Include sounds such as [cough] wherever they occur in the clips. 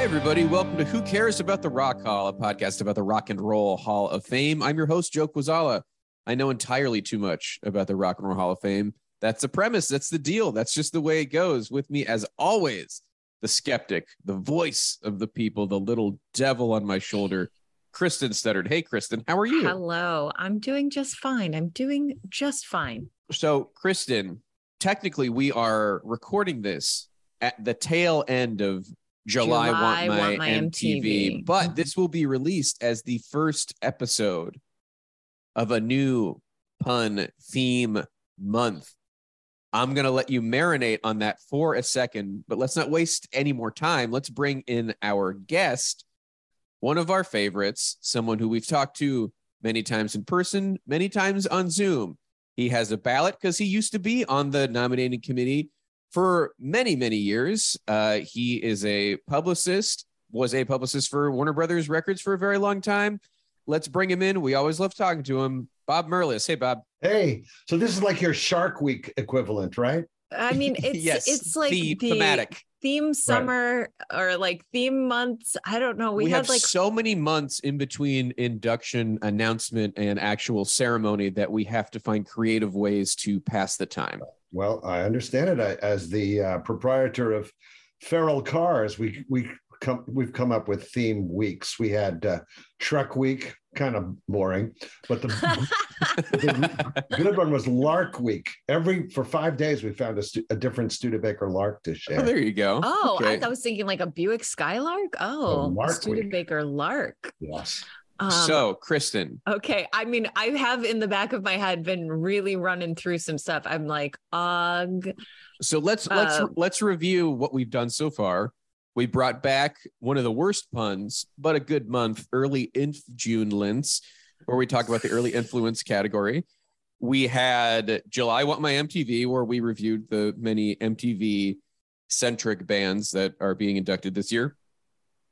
Hi, everybody. Welcome to Who Cares About the Rock Hall, a podcast about the Rock and Roll Hall of Fame. I'm your host, Joe Quazala. I know entirely too much about the Rock and Roll Hall of Fame. That's the premise. That's the deal. That's just the way it goes. With me, as always, the skeptic, the voice of the people, the little devil on my shoulder, Kristen Studdard. Hey, Kristen, how are you? Hello. I'm doing just fine. I'm doing just fine. So, Kristen, technically, we are recording this at the tail end of July, July Want My, Want My MTV, MTV. but mm-hmm. this will be released as the first episode of a new pun theme month. I'm going to let you marinate on that for a second, but let's not waste any more time. Let's bring in our guest, one of our favorites, someone who we've talked to many times in person, many times on Zoom. He has a ballot because he used to be on the nominating committee for many, many years. Uh, he is a publicist, was a publicist for Warner Brothers Records for a very long time. Let's bring him in. We always love talking to him. Bob Merlis. Hey, Bob. Hey, so this is like your Shark Week equivalent, right? I mean, [laughs] it's yes, it's like the, the, thematic. theme summer or like theme months. I don't know. We, We, have had like so many months in between induction, announcement, and actual ceremony that we have to find creative ways to pass the time. Well, I understand it. I, as the uh, proprietor of Feral Cars, we we come we've come up with theme weeks. We had uh, Truck Week, kind of boring, but the, the [laughs] good one was Lark Week. Every for five days, we found a, stu- a different Studebaker lark to share. Oh, share. there you go. oh, Okay. I, I was thinking like a Buick Skylark. Oh, Lark Studebaker Lark. yes. Um, so, Kristen, okay. I mean, I have in the back of my head been really running through some stuff. I'm like, ugh. So let's let's Uh, let's review what we've done so far. We brought back one of the worst puns, but a good month, early in June lints, where we talk about the early influence category. We had July Want My MTV, where we reviewed the many MTV centric bands that are being inducted this year.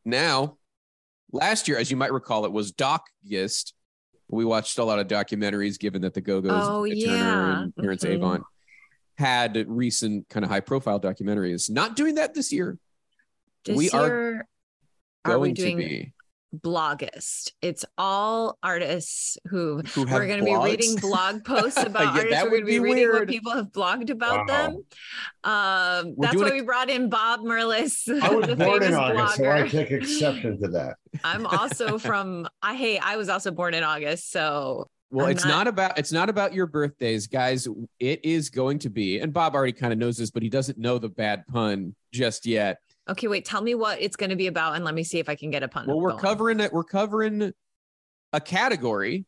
Now, last year, as you might recall, it was Doc Gist. We watched a lot of documentaries, given that the Go Go's, Oh, Turner, yeah. and Clarence Mhm. Avant had recent kind of high profile documentaries. Not doing that this year. This We are year, are we Going to doing be. Bloggist? It's all artists who Who we're going to be reading blog [laughs] posts about Yeah, artists. that We're would going to be, reading what people have blogged about Wow. them. Um, that's why a- we brought in Bob Merlis, [laughs] I was born in August, so I take exception to that. I'm also from. I hey, I was also born in August, so Well, I'm it's not- not about it's not about your birthdays, guys. It is going to be, and Bob already kind of knows this, but he doesn't know the bad pun just yet. Okay. Wait, tell me what it's going to be about, and let me see if I can get a pun. Well, we're going. covering it. We're covering a category,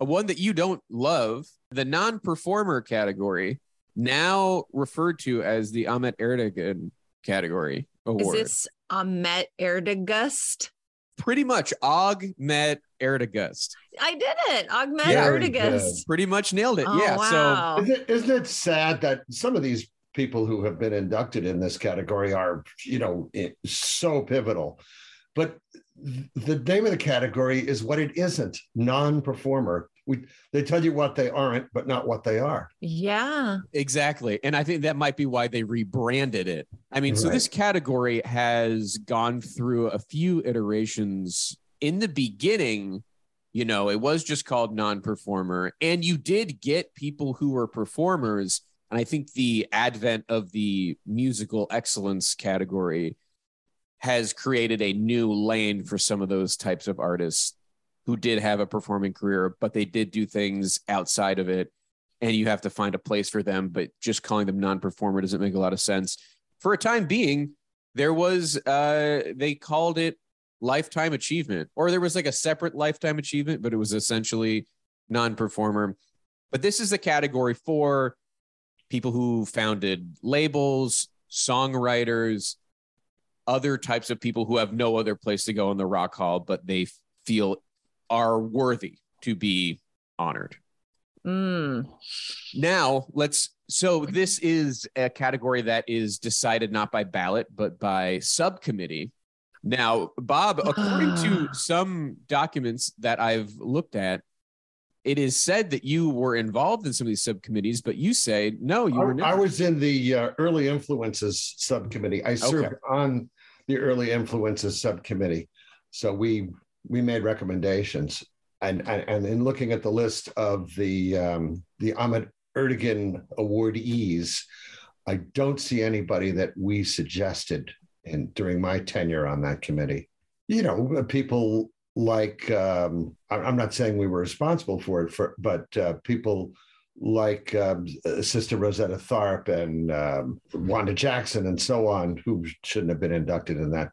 a one that you don't love, the non-performer category, now referred to as the Ahmet Ertegun category award. Is this Ahmet Ertegust? Pretty much Og Met Ertegust. I did it, Ahmet Yeah. Very Ertegust. Pretty much nailed it. Oh, yeah. wow. Isn't it, isn't it sad that some of these people who have been inducted in this category are, you know, so pivotal? But the name of the category is what it isn't non-performer. We they tell you what they aren't, but not what they are. Yeah. Exactly. And I think that might be why they rebranded it. I mean, so this category has gone through a few iterations. In the beginning, you know, it was just called non performer, and you did get people who were performers. And I think the advent of the musical excellence category has created a new lane for some of those types of artists who did have a performing career, but they did do things outside of it and you have to find a place for them. But just calling them non-performer doesn't make a lot of sense. For a time being, there was uh they called it lifetime achievement, or there was like a separate lifetime achievement, but it was essentially non-performer. But this is the category for people who founded labels, songwriters, other types of people who have no other place to go in the Rock Hall, but they feel are worthy to be honored. Mm. Now, let's. So, this is a category that is decided not by ballot, but by subcommittee. Now, Bob, according to [sighs] some documents that I've looked at, it is said that you were involved in some of these subcommittees, but you say no, you I, were I was in the uh, early influences subcommittee. I served Okay. on the early influences subcommittee, so we we made recommendations. And and, and in looking at the list of the um, the Ahmet Ertegun awardees, I don't see anybody that we suggested in during my tenure on that committee. You know, people like um, I- I'm not saying we were responsible for it, for but uh, people like um, Sister Rosetta Tharpe and um, Wanda Jackson and so on, who shouldn't have been inducted in that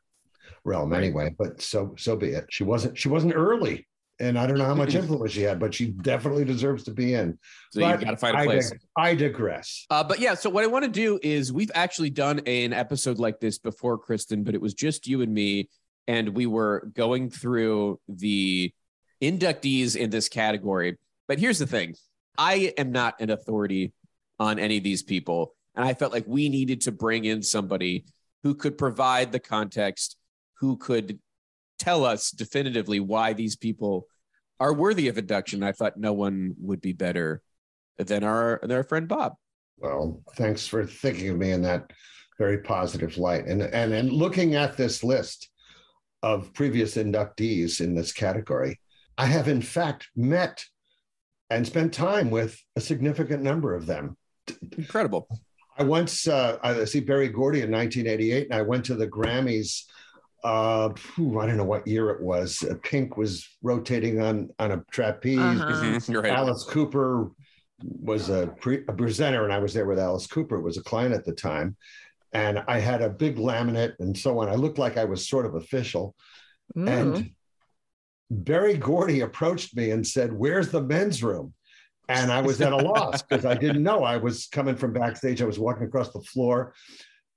realm anyway. But so so be it. She wasn't she wasn't early, and I don't know how much [laughs] influence she had, but she definitely deserves to be in. so you But got to find a I, place. dig- I digress. Uh, but yeah, so what I want to do is we've actually done an episode like this before, Kristen, but it was just you and me, and we were going through the inductees in this category. But here's the thing I am not an authority on any of these people. And I felt like we needed to bring in somebody who could provide the context, who could tell us definitively why these people are worthy of induction. I thought no one would be better than our, than our friend Bob. Well, thanks for thinking of me in that very positive light. And and and looking at this list of previous inductees in this category, I have in fact met and spent time with a significant number of them. Incredible. I once uh, I see Berry Gordy in 1988, and I went to the Grammys. Uh, phew, I don't know what year it was. Uh, Pink was rotating on on a trapeze. Uh-huh. Mhm, You're right. Alice Cooper was a, pre, a presenter, and I was there with Alice Cooper. It Was a client at the time, and I had a big laminate and so on. I looked like I was sort of official. Ooh. And Berry Gordy approached me and said, "Where's the men's room?" And I was at a loss [laughs] because I didn't know. I was coming from backstage. I was walking across the floor,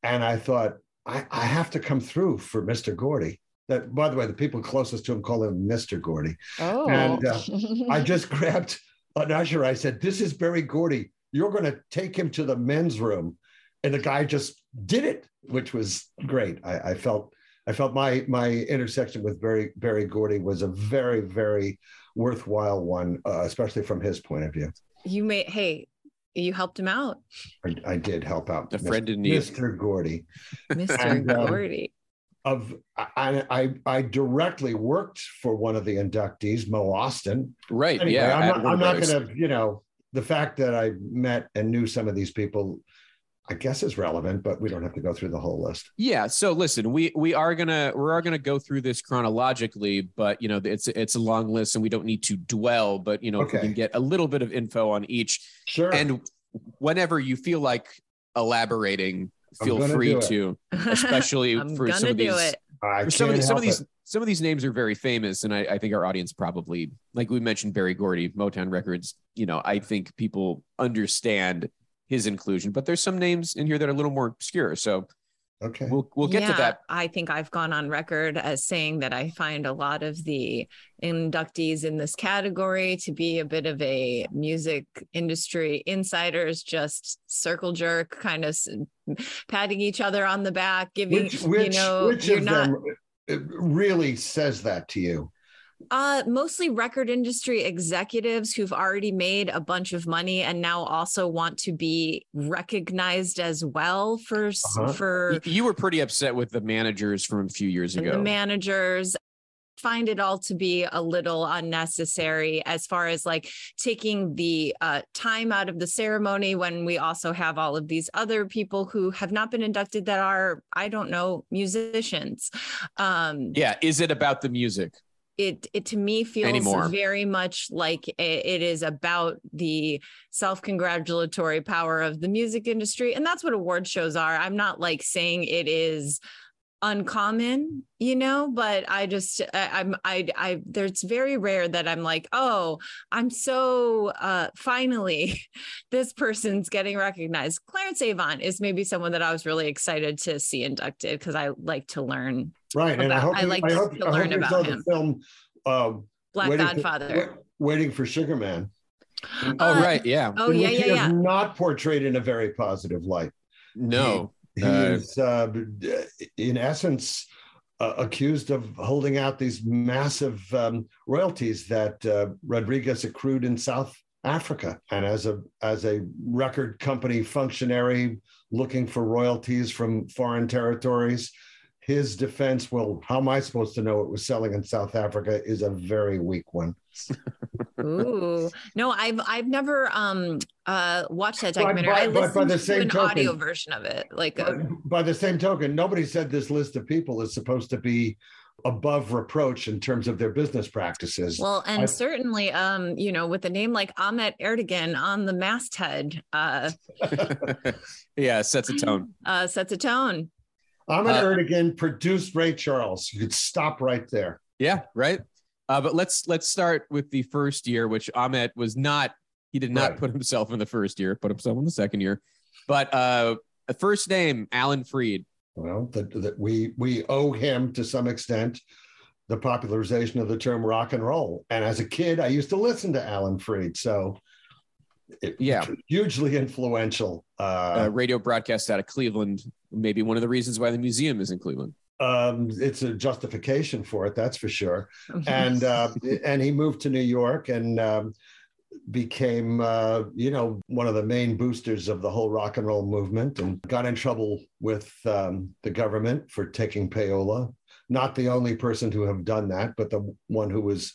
and I thought, I, I have to come through for Mr. Gordy. That, by the way, the people closest to him call him Mr. Gordy. oh. and, uh, [laughs] I just grabbed an usher. I said, "This is Berry Gordy. You're going to take him to the men's room," and the guy just did it, which was great. I, I felt I felt my my intersection with Berry Berry Gordy was a very very worthwhile one, uh, especially from his point of view. you made hey, you helped him out, I, I did help out A friend in need. Mr. Gordy. Mr. And, um, Gordy. Of I, I I directly worked for one of the inductees, Mo Ostin. Right. Anyway, yeah. I'm not, I'm not going to, you know, the fact that I met and knew some of these people, I guess is relevant, but we don't have to go through the whole list. Yeah. So listen, we we are gonna we are gonna go through this chronologically, but you know it's it's a long list and we don't need to dwell. But you know if we can get a little bit of info on each, Sure. and whenever you feel like elaborating, feel free to, especially [laughs] for some of these. it. I for some of, can't these, some of these it. some of these names are very famous and I, I think our audience probably like we mentioned berry gordy motown records you know i think people understand his inclusion but there's some names in here that are a little more obscure so Okay. we'll we'll get to that I think I've gone on record as saying that I find a lot of the inductees in this category to be a bit of a music industry insiders, just circle jerk, kind of patting each other on the back, giving, Which, which, you know, which you're of not. them uh, really says that to you? Uh, mostly record industry executives who've already made a bunch of money and now also want to be recognized as well for Uh-huh. for you were pretty upset with the managers from a few years ago. the managers find it all to be a little unnecessary as far as like taking the uh, time out of the ceremony when we also have all of these other people who have not been inducted that are i don't know musicians. Um yeah is it about the music it it to me feels Anymore. very much like it is about the self-congratulatory power of the music industry and that's what award shows are i'm not like saying it is uncommon you know but i just I, i'm i i there's very rare that i'm like oh i'm so uh finally [laughs] this person's getting recognized clarence avant is maybe someone that i was really excited to see inducted because i like to learn right and i hope i like I hope, to I learn hope you saw about the him film uh, black Waiting godfather for, waiting for sugar man Oh, Uh, right. Yeah. oh in yeah yeah he is yeah not portrayed in a very positive light No. he Uh, is uh, in essence uh, accused of holding out these massive um, royalties that uh, Rodriguez accrued in South Africa, and as a as a record company functionary looking for royalties from foreign territories, his defense, well, how am I supposed to know it was selling in South Africa, is a very weak one. Ooh, no, I've I've never um uh watched that But- documentary. but- I but by listened the to same an token- audio version of it. Like uh, a, By the same token, nobody said this list of people is supposed to be above reproach in terms of their business practices. well, and I- certainly um, you know, with a name like Ahmet Ertegun on the masthead, uh [laughs] yeah, sets a tone. uh sets a tone. Ahmed Uh, Ertegun produced Ray Charles. You could stop right there. Yeah, right. Uh, but let's let's start with the first year, which Ahmet was not. He did not Right. put himself in the first year. Put himself in the second year. But uh, a first name, Alan Freed. Well, that, that we we owe him to some extent the popularization of the term rock and roll. And as a kid, I used to listen to Alan Freed, so it, Yeah. hugely influential. Uh, Uh, radio broadcast out of Cleveland. Maybe one of the reasons why the museum is in Cleveland. um, it's a justification for it, that's for sure. and uh, [laughs] and he moved to New York and um, became uh, you know one of the main boosters of the whole rock and roll movement and got in trouble with um, the government for taking payola. Not the only person to have done that, but the one who was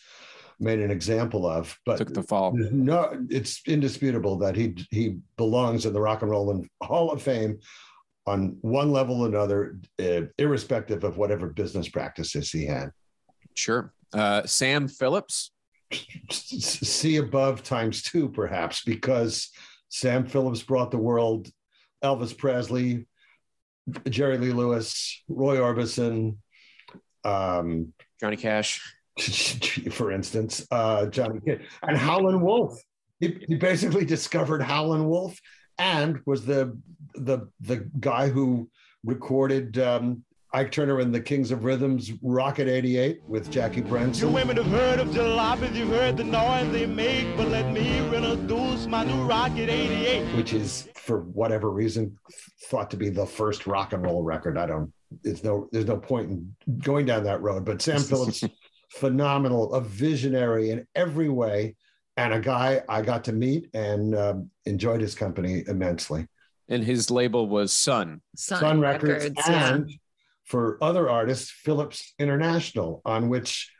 made an example of. But Took the fall. no, it's indisputable that he he belongs in the Rock and Roll and Hall of Fame on one level or another, uh, irrespective of whatever business practices he had. Sure. Uh, Sam Phillips. [laughs] see above times two, perhaps, because Sam Phillips brought the world Elvis Presley, Jerry Lee Lewis, Roy Orbison, um, Johnny Cash. [laughs] for instance, uh, Johnny Kidd, and Howlin' Wolf. He, he basically discovered Howlin' Wolf and was the the the guy who recorded um, Ike Turner and the Kings of Rhythm's Rocket 88 with Jackie You women have heard of jalopies, you've heard the noise they make, but let me introduce my new Rocket 88. which is for whatever reason thought to be the first rock and roll record. I don't. It's no. There's no point in going down that road. But Sam [laughs] Phillips, phenomenal, a visionary in every way, and a guy I got to meet and um, enjoyed his company immensely. And his label was Sun. Sun, Sun Records, yeah. and for other artists, Phillips International, on which.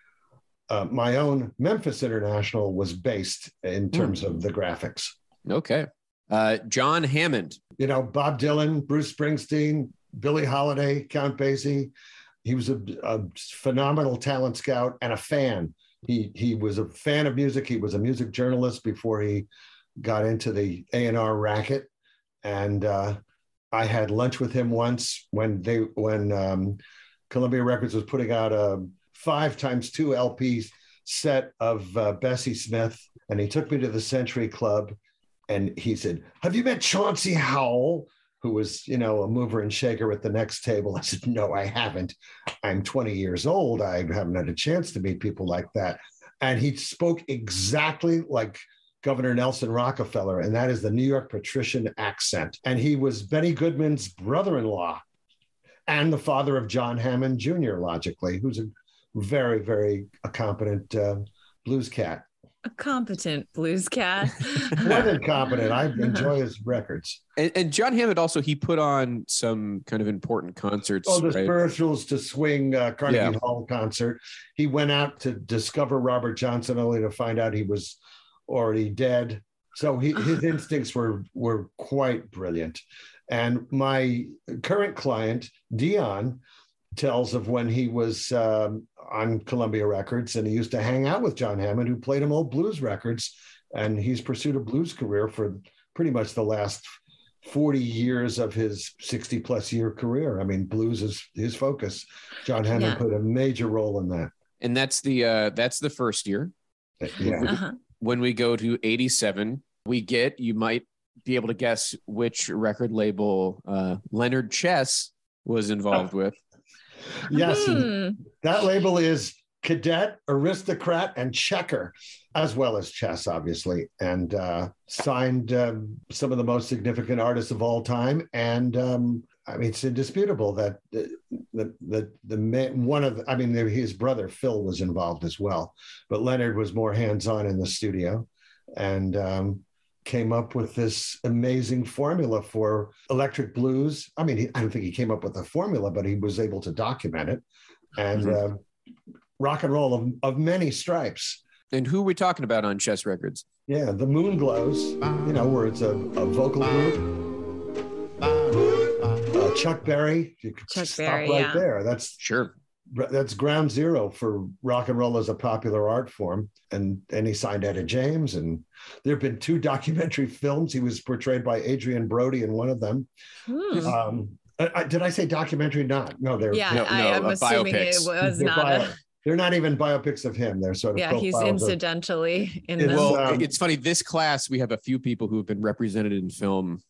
Uh, my own Memphis International was based in terms of the graphics. Okay. Uh, John Hammond. you know, Bob Dylan, Bruce Springsteen, Billie Holiday, Count Basie. He was a, a phenomenal talent scout and a fan. He he was a fan of music. He was a music journalist before he got into the A and R racket. And uh, I had lunch with him once when they when um, Columbia Records was putting out a five times two LP set of uh, Bessie Smith, and he took me to the Century Club and he said, "Have you met Chauncey Howell?" Who was, you know, a mover and shaker at the next table? [laughs] I said, "No, I haven't. I'm 20 years old. I haven't had a chance to meet people like that." And he spoke exactly like Governor Nelson Rockefeller, and that is the New York patrician accent. And he was Benny Goodman's brother-in-law, and the father of John Hammond Jr. Logically, who's a very, very competent uh, blues cat. A competent blues cat. [laughs] More than competent. I [laughs] enjoy his records. And, and John Hammond also he put on some kind of important concerts. Oh, the right? spirituals to swing uh, Carnegie Yeah. Hall concert. He went out to discover Robert Johnson, only to find out he was already dead. So he, [gasps] his instincts were were quite brilliant. And my current client, Dion, tells of when he was um, on Columbia Records and he used to hang out with John Hammond, who played him old blues records. And he's pursued a blues career for pretty much the last 40 years of his 60 plus year career. I mean, blues is his focus. John Hammond Yeah. played a major role in that. And that's the uh that's the first year. Yeah. Uh-huh. When we go to 87, we get you might be able to guess which record label uh Leonard Chess was involved with. Yes. Hmm. That label is Cadet, Aristocrat, and Checker, as well as Chess, obviously, and uh, signed um, some of the most significant artists of all time. And um, I mean, it's indisputable that the the the, the man, one of the, I mean, his brother Phil was involved as well, but Leonard was more hands on in the studio, and. Um, came up with this amazing formula for electric blues. I mean, he, I don't think he came up with the formula, but he was able to document it and Mhm. uh, rock and roll of, of many stripes. And who are we talking about on Chess Records? Yeah, the Moon Glows, you know, where it's a, a vocal group. Uh, Chuck Berry, you could Chuck stop Berry, right yeah. there. That's Sure. That's ground zero for rock and roll as a popular art form. And and he signed Etta James, and there have been two [laughs] documentary films. He was portrayed by Adrien Brody in one of them. Hmm. Um, I, I- did I say documentary? Not. No, they're yeah, no, I, am uh, assuming biopics. it was they're not bio- a. they're not even biopics of him. They're sort of Yeah, he's profiles of- incidentally in It's. Well, um, it's funny. This class, we have a few people who have been represented in film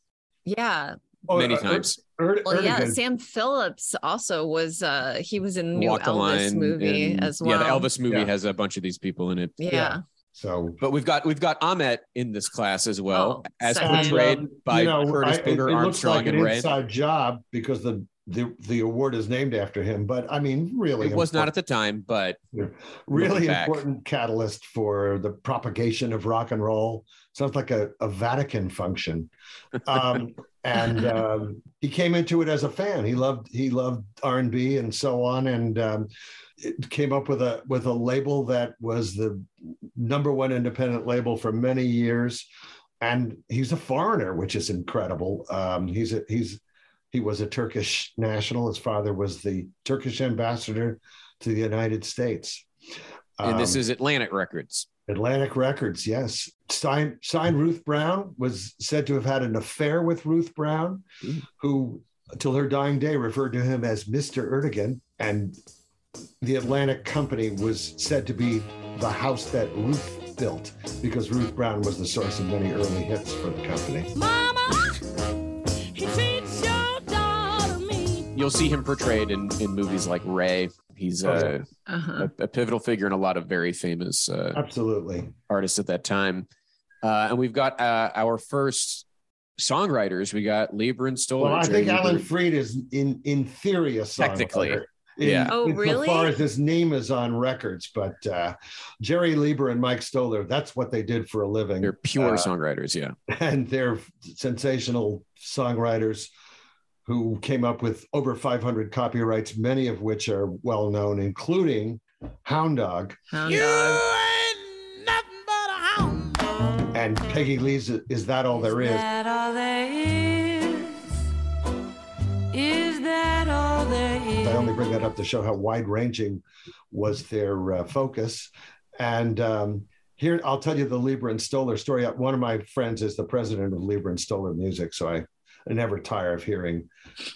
yeah. Oh, many uh, times. Er- Well, yeah. Ertegun. Sam Phillips also was. uh He was in the new Walk the Elvis Line movie and- as well. Yeah, the Elvis movie Yeah. has a bunch of these people in it. Yeah. Yeah. So But we've got we've got Ahmet in this class as well, Oh, as second. portrayed And, um, by you know, Curtis I- it- Booker it, looks Armstrong like an and Ray. inside job because the, the the award is named after him. But I mean, really, It was not at the time, but really looking back. important catalyst for the propagation of rock and roll. Sounds like a, a Vatican function. Um, [laughs] and [laughs] um, he came into it as a fan. He loved he loved R and B and so on, and um, it came up with a with a label that was the number one independent label for many years. And he's a foreigner, which is incredible. Um, he's a, he's he was a Turkish national. His father was the Turkish ambassador to the United States. and this Um, is Atlantic Records. Atlantic Records, yes. Signed, signed Ruth Brown, was said to have had an affair with Ruth Brown, Mm. who, till her dying day, referred to him as Mr. Ertegun. And the Atlantic Company was said to be the house that Ruth built because Ruth Brown was the source of many early hits for the company. Mama, he treats your daughter mean. You'll see him portrayed in, in movies like Ray. He's Oh, uh, Uh-huh. a, a pivotal figure in a lot of very famous uh, Absolutely. artists at that time. Uh, and we've got uh, our first songwriters. We got Leiber and Stoller. Well, I Jerry think Alan Freed is in in theory a songwriter. Technically, In- yeah. Oh, insofar really? as his name is on records, but uh, Jerry Leiber and Mike Stoller, that's what they did for a living. They're pure Uh, songwriters. Yeah. [laughs] and they're sensational songwriters who came up with over 500 copyrights, many of which are well known, including Hound Dog Hound You dog. ain't nothing but a hound dog. and Peggy Lee's Is That All There Is? that all there is? Is that all there is? I only bring that up to show how wide ranging was their uh, focus. And um, here, I'll tell you the Leiber and Stoller story. One of my friends is the president of Leiber and Stoller Music, so I, I never tire of hearing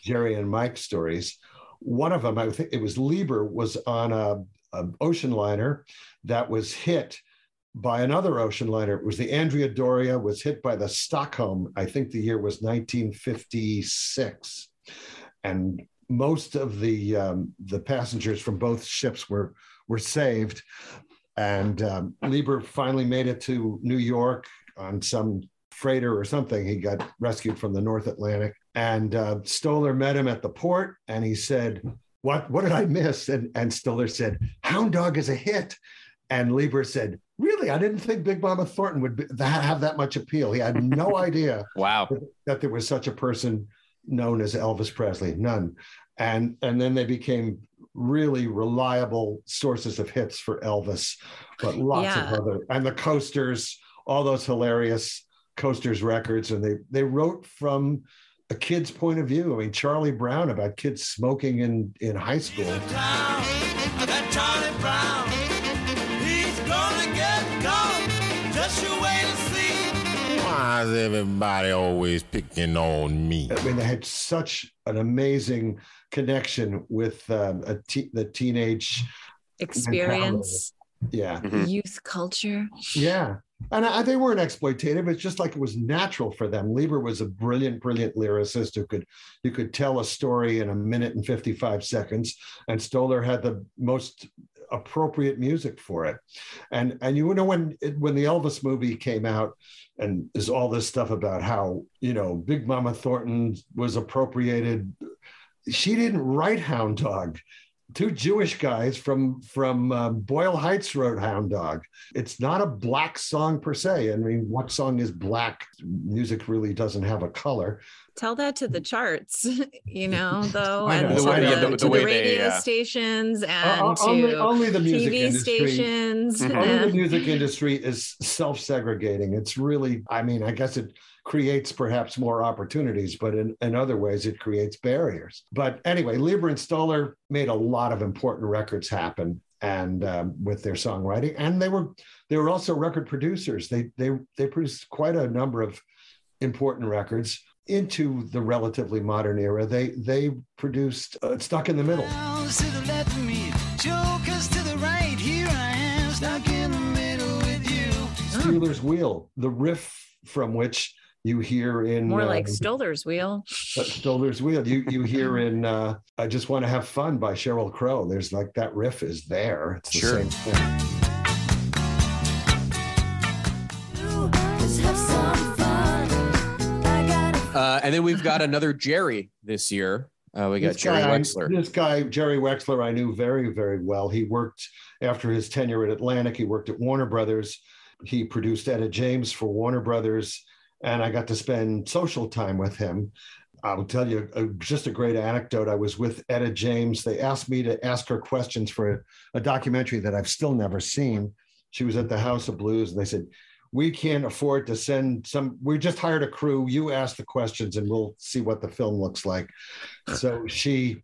Jerry and Mike stories. One of them, I think it was Leiber, was on a, a ocean liner that was hit by another ocean liner. It was the Andrea Doria was hit by the Stockholm. I think the year was 1956, and most of the um, the passengers from both ships were were saved. And um, Leiber finally made it to New York on some freighter or something. He got rescued from the North Atlantic, and uh, Stoller met him at the port, and he said, "What? What did I miss?" And and Stoller said, "Hound Dog is a hit." And Leiber said, "Really? I didn't think Big Mama Thornton would be, that, have that much appeal. He had no [laughs] idea Wow. that there was such a person known as Elvis Presley. None. And and then they became really reliable sources of hits for Elvis, but lots Yeah. of other and the coasters, all those hilarious coasters records, and they they wrote from a kid's point of view. I mean, Charlie Brown about kids smoking in in high school. Clown, that Charlie Brown, he's gonna get caught. Just you wait and see. Why is everybody always picking on me? I mean, they had such an amazing connection with um, a te- the teenage. Experience, Yeah, Mhm. youth culture. yeah, and I, they weren't exploitative. It's just like it was natural for them. Leiber was a brilliant, brilliant lyricist who could you could tell a story in a minute and fifty five seconds, and Stoller had the most appropriate music for it. And and you know when when the Elvis movie came out, and there's all this stuff about how you know Big Mama Thornton was appropriated. She didn't write Hound Dog. Two Jewish guys from from uh, Boyle Heights wrote Hound Dog. It's not a black song per se. I mean, what song is black? Music really doesn't have a color. Tell that to the charts, [laughs] you [laughs] know, though, and know. to The way- the, yeah, the- to the they, radio uh, stations and Uh, to only, only the music TV industry. stations. Mhm. Only the music industry is self-segregating. It's really, I mean, I guess it creates perhaps more opportunities, but in, in other ways it creates barriers. But anyway, Leiber and Stoller made a lot of important records happen and um, with their songwriting. And they were they were also record producers. They they they produced quite a number of important records into the relatively modern era. They they produced uh, Stuck in the Middle. The left of me, jokers to the right. Here I am, stuck in the middle with you. Stealers Wheel, the riff from which you hear in More like uh, Stoller's wheel. But Stoller's Wheel. You you hear [laughs] in uh, I Just Want to Have Fun by Sheryl Crow. There's like that riff is there. It's the Sure. same thing. And then we've got another Jerry this year. Uh, we got This Jerry guy, Wexler. this guy, Jerry Wexler, I knew very, very well. He worked after his tenure at Atlantic. He worked at Warner Brothers. He produced Etta James for Warner Brothers, and I got to spend social time with him. I will tell you a, just a great anecdote. I was with Etta James. They asked me to ask her questions for a, a documentary that I've still never seen. She was at the House of Blues, and they said, "We can't afford to send some. We just hired a crew. You ask the questions, and we'll see what the film looks like." So she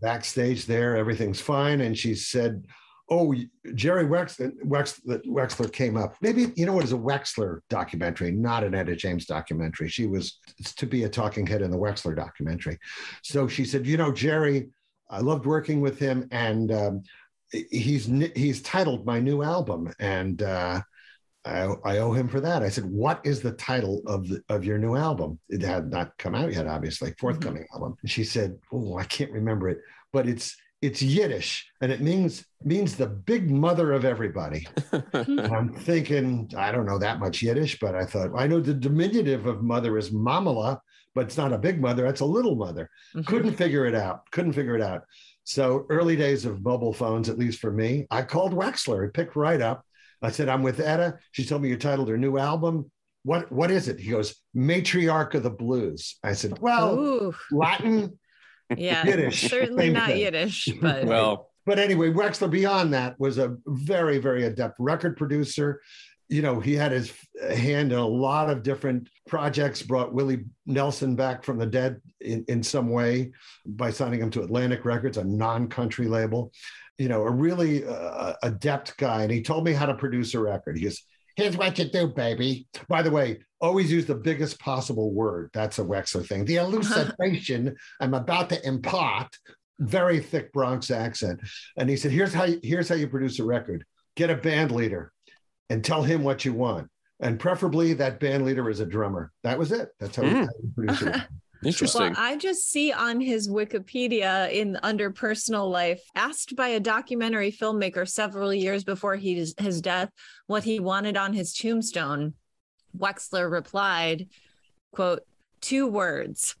backstage there, everything's fine, and she said, "Oh, Jerry Wex, Wex, Wexler came up. Maybe you know what is a Wexler documentary, not an Etta James documentary. She was to be a talking head in the Wexler documentary. So she said, you know, Jerry, I loved working with him, and um, he's he's titled my new album, and uh, I, I owe him for that. I said, what is the title of the, of your new album? It had not come out yet, obviously, forthcoming album. And she said, oh, I can't remember it, but it's it's Yiddish, and it means means the big mother of everybody. [laughs] And I'm thinking, I don't know that much Yiddish, but I thought I know the diminutive of mother is mamala, but it's not a big mother; it's a little mother. Mhm. Couldn't figure it out. Couldn't figure it out. So early days of mobile phones, at least for me, I called Wexler. It picked right up. I said, "I'm with Etta." She told me you titled her new album. What What is it? He goes, "Matriarch of the Blues." I said, "Well, Ooh, Latin." yeah, Yiddish, certainly not thing. Yiddish, [laughs] but well, But anyway, Wexler beyond that was a very, very adept record producer. You know, he had his hand in a lot of different projects, brought Willie Nelson back from the dead in, in some way by signing him to Atlantic Records, a non country label. You know, a really uh, adept guy. And he told me how to produce a record. He goes, Here's what you do, baby. By the way, always use the biggest possible word. That's a Wexler thing. The elucidation I'm about to impart very thick Bronx accent. And he said, "Here's how you, here's how you produce a record. Get a band leader, and tell him what you want, and preferably that band leader is a drummer. That was it. That's how, Mm. how you produce a record. [laughs] interesting. Well, I just see on his Wikipedia in under personal life, asked by a documentary filmmaker several years before he, his death what he wanted on his tombstone. Wexler replied, quote, two words,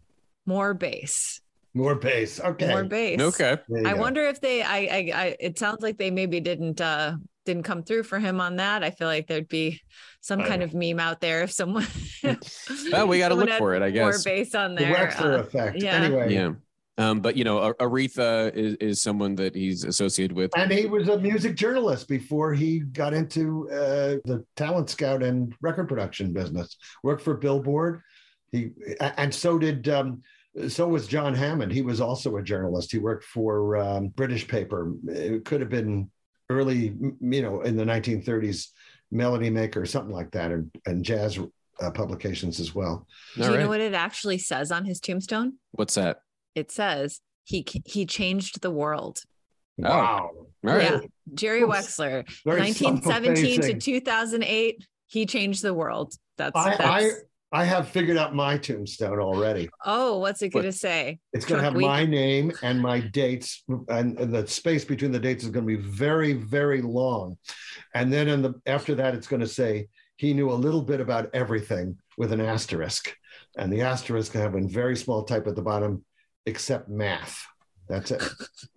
more bass, More bass. Okay. more bass. okay. I go. wonder if they I, I I it sounds like they maybe didn't uh didn't come through for him on that. I feel like there'd be some I kind know. of meme out there if someone [laughs] Well, we got to look for it, I More guess. bass on the there. Wexler uh, effect. yeah. Anyway. Yeah. Um, but you know, Aretha is, is someone that he's associated with. And he was a music journalist before he got into uh, the talent scout and record production business. Worked for Billboard. He and so did um, so was John Hammond. He was also a journalist. He worked for um, British paper. It could have been early, you know, in the 1930s, Melody Maker, or something like that, and, and jazz uh, publications as well. Do All you right. know what it actually says on his tombstone? What's that? It says he he changed the world. Oh. Wow. All right. Yeah. Jerry Wexler, Very 1917 to 2008, he changed the world. That's, I, I that's I have figured out my tombstone already. oh, what's it going to say? It's going to have week. my name and my dates, and, and the space between the dates is going to be very, very long. And then in the after that, it's going to say he knew a little bit about everything with an asterisk, and the asterisk can have in very small type at the bottom, except math. That's it. [laughs]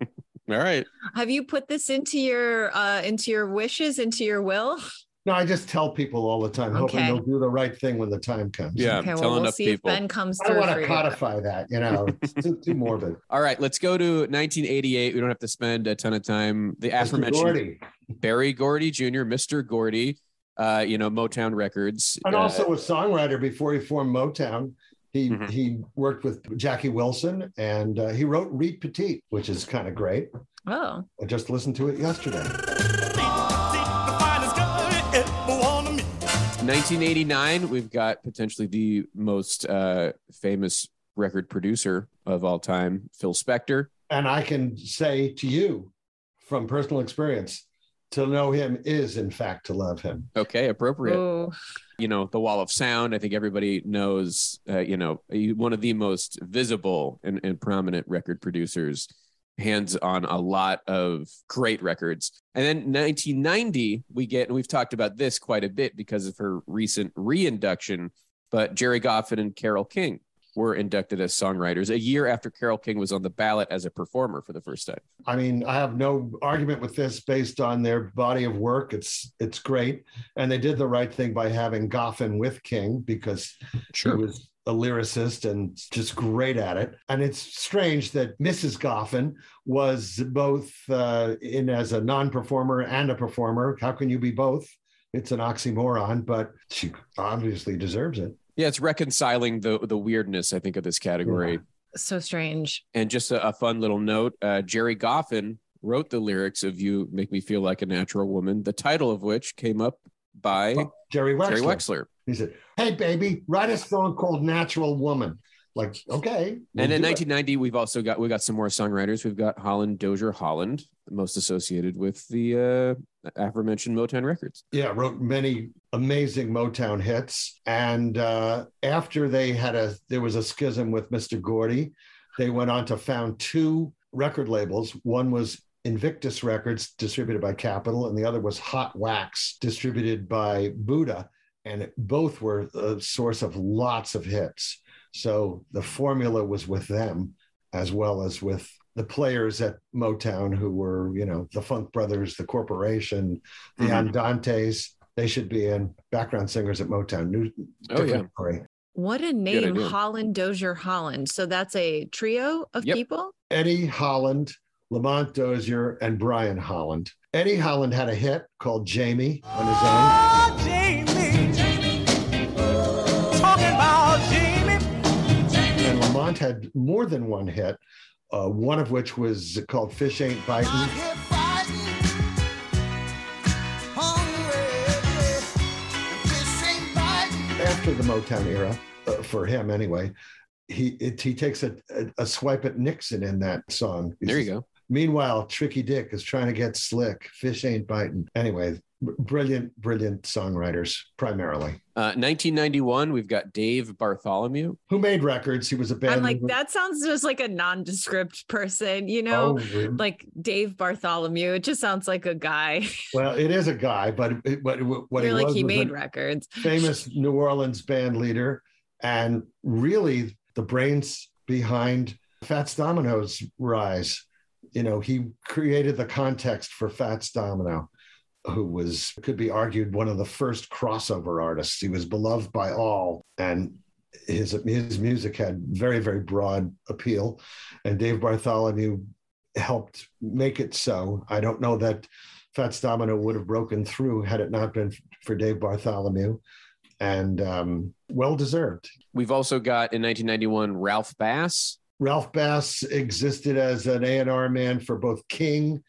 All right. Have you put this into your uh into your wishes, into your will? No, I just tell people all the time, hoping they'll do the right thing when the time comes. Yeah. okay, tell well, we'll enough see people. if Ben comes I want for to you. codify that, you know, it's too, too morbid. [laughs] All right. Let's go to 1988. We don't have to spend a ton of time. The Mr. aforementioned Gordy. Berry Gordy Jr., Mr. Gordy, uh, you know, Motown Records. and uh, also a songwriter before he formed Motown. He Mhm. he worked with Jackie Wilson and uh, he wrote Reet Petite, which is kind of great. Oh, I just listened to it yesterday. 1989, we've got potentially the most uh, famous record producer of all time, Phil Spector. And I can say to you from personal experience, to know him is in fact to love him. Okay, appropriate. oh, You know, the Wall of Sound. I think everybody knows. Uh, you know, one of the most visible and, and prominent record producers. Hands on a lot of great records. And then 1990, we get, and we've talked about this quite a bit because of her recent reinduction, but Gerry Goffin and Carole King were inducted as songwriters a year after Carole King was on the ballot as a performer for the first time. I mean, I have no argument with this based on their body of work. It's it's great, and they did the right thing by having Goffin with King because he was a lyricist and just great at it. And it's strange that Mrs. Goffin was both uh, in as a non-performer and a performer. How can you be both? It's an oxymoron, but she obviously deserves it. Yeah, it's reconciling the the weirdness, I think, of this category. so strange. And just a, a fun little note: uh, Gerry Goffin wrote the lyrics of "You Make Me Feel Like a Natural Woman," the title of which came up by Jerry Wexler. Jerry Wexler. He said, "Hey, baby, write a song called "Natural Woman." Like, okay. we'll and in do it. 1990, we've also got we got some more songwriters. We've got Holland Dozier Holland, most associated with the uh, aforementioned Motown Records. yeah, wrote many amazing Motown hits. And uh, after they had a, there was a schism with Mr. Gordy. They went on to found two record labels. One was Invictus Records, distributed by Capitol, and the other was Hot Wax, distributed by Buddah. And both were a source of lots of hits. So the formula was with them as well as with the players at Motown who were, you know, the Funk Brothers, the corporation, the Mhm. Andantes. They should be in background singers at Motown. New, Oh, yeah. story. What a name. Holland Dozier Holland. So that's a trio of Yep. people. Eddie Holland, Lamont Dozier, and Brian Holland. Eddie Holland had a hit called Jamie on his own. jamie jamie And Lamont had more than one hit, uh, one of which was called Fish Ain't Biting. After the Motown era, uh, for him anyway, he it, he takes a, a, a swipe at Nixon in that song. He There you go. Meanwhile, Tricky Dick is trying to get slick. Fish ain't biting. Anyway, brilliant, brilliant songwriters primarily. Uh, 1991, we've got Dave Bartholomew. Who made records? He was a band. I'm like, member. that sounds just like a nondescript person, you know? Oh, really? Like Dave Bartholomew. It just sounds like a guy. well, it is a guy, but it, what, what You're he like was he made a records. famous New Orleans band leader, and really the brains behind Fats Domino's rise. You know, he created the context for Fats Domino, who was could be argued one of the first crossover artists. He was beloved by all, and his his music had very very broad appeal. And Dave Bartholomew helped make it so. I don't know that Fats Domino would have broken through had it not been for Dave Bartholomew, and um, well deserved. We've also got in 1991 Ralph Bass. Ralph Bass existed as an A&R man for both King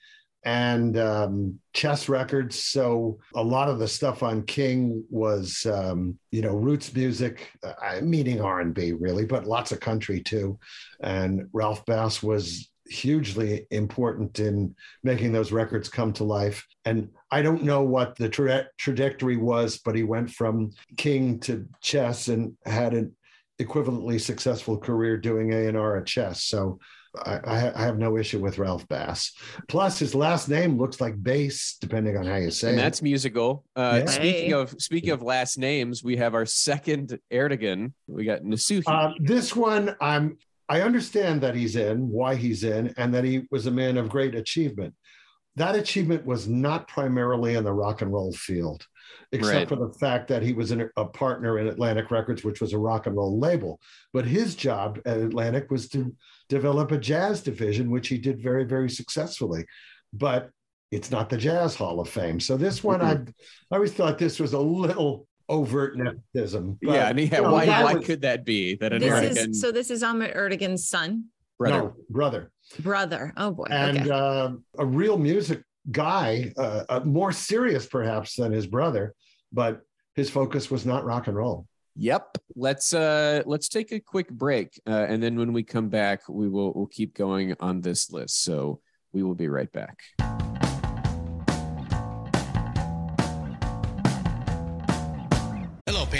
and um, chess records. So a lot of the stuff on King was, um, you know, roots music, uh, meaning R and B, really, but lots of country too. And Ralph Bass was hugely important in making those records come to life. And I don't know what the tra- trajectory was, but he went from King to chess and had an equivalently successful career doing A and R at chess. So I, I have no issue with Ralph Bass. Plus, his last name looks like bass, depending on how you say and it. that's musical. Uh, Yeah. Speaking of speaking of last names, we have our second Ertegun. We got Nesuhi. Uh, this one, I'm. I understand that he's in, why he's in, and that he was a man of great achievement. That achievement was not primarily in the rock and roll field, except Right. for the fact that he was in a partner in Atlantic Records, which was a rock and roll label. But his job at Atlantic was to develop a jazz division, which he did very, very successfully. But it's not the Jazz Hall of Fame. So this one, I, I always thought this was a little overt nepotism. But, yeah, and yeah, you know, why why was- could that be? That an This Ertegun is so. This is Ahmet Ertegun's son, brother. No, brother. brother. Oh boy. and okay. uh, a real music guy, uh, uh, more serious perhaps than his brother, but his focus was not rock and roll. Yep. Let's uh let's take a quick break, uh, and then when we come back, we will we'll keep going on this list. So we will be right back.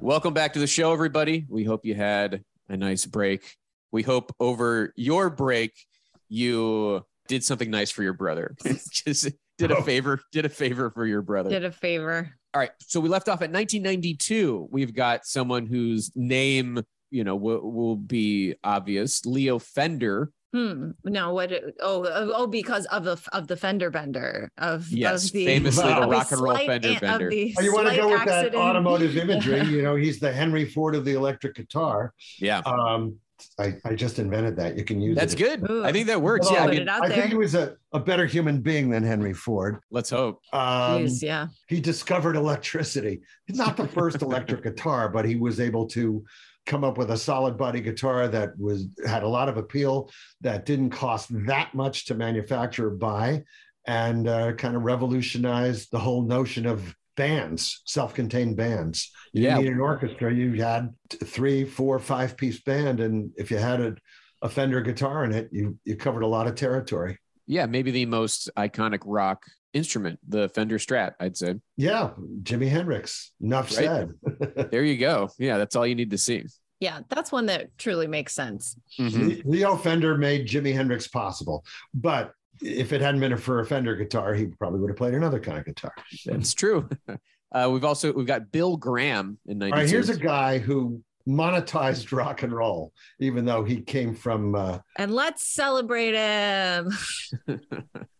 Welcome back to the show, everybody. We hope you had a nice break. We hope over your break you did something nice for your brother. [laughs] Just did a favor, did a favor for your brother. Did a favor. All right. So we left off at 1992. We've got someone whose name, you know, will, will be obvious. Leo Fender. Hmm. No. What? Oh. Oh. Because of the of the fender bender of Yes, of the famously the [laughs] rock and roll fender an- bender. Oh, you want to go with that automotive [laughs] imagery? You know, he's the Henry Ford of the electric guitar. Yeah. Um, I, I just invented that. You can use That's it. good. Ooh. I think that works. Well, Yeah. I mean, I think he was a, a better human being than Henry Ford. let's hope. Um, Jeez, yeah. he discovered electricity. He's not the first electric [laughs] guitar, but he was able to come up with a solid body guitar that was had a lot of appeal that didn't cost that much to manufacture or buy and uh, kind of revolutionized the whole notion of bands self-contained bands you Yeah. didn't need an orchestra you had three four five piece band and if you had a, a fender guitar in it you you covered a lot of territory Yeah. Maybe the most iconic rock instrument, the Fender Strat, I'd say. yeah jimi hendrix enough Right. said [laughs] There you go. Yeah. That's all you need to see. Yeah, that's one that truly makes sense. Mhm. Leo Fender made Jimi Hendrix possible, but if it hadn't been for a Fender guitar, he probably would have played another kind of guitar. That's true. [laughs] Uh, we've also we've got Bill Graham in All '92. right, here's a guy who monetized rock and roll, even though he came from. Uh, And let's celebrate him. [laughs]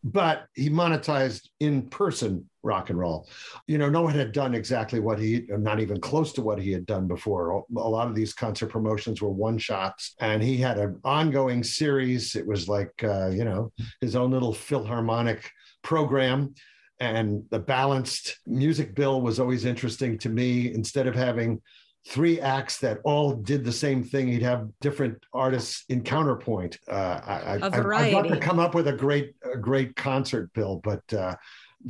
but he monetized in person rock and roll. You know, no one had done exactly what he, not even close to what he had done before. A lot of these concert promotions were one shots, and he had an ongoing series. It was like, uh, you know, his own little philharmonic program. And the balanced music bill was always interesting to me. Instead of having three acts that all did the same thing. He'd have different artists in counterpoint. Uh, I, A I- I'd love to come up with a great, a great concert bill, but uh,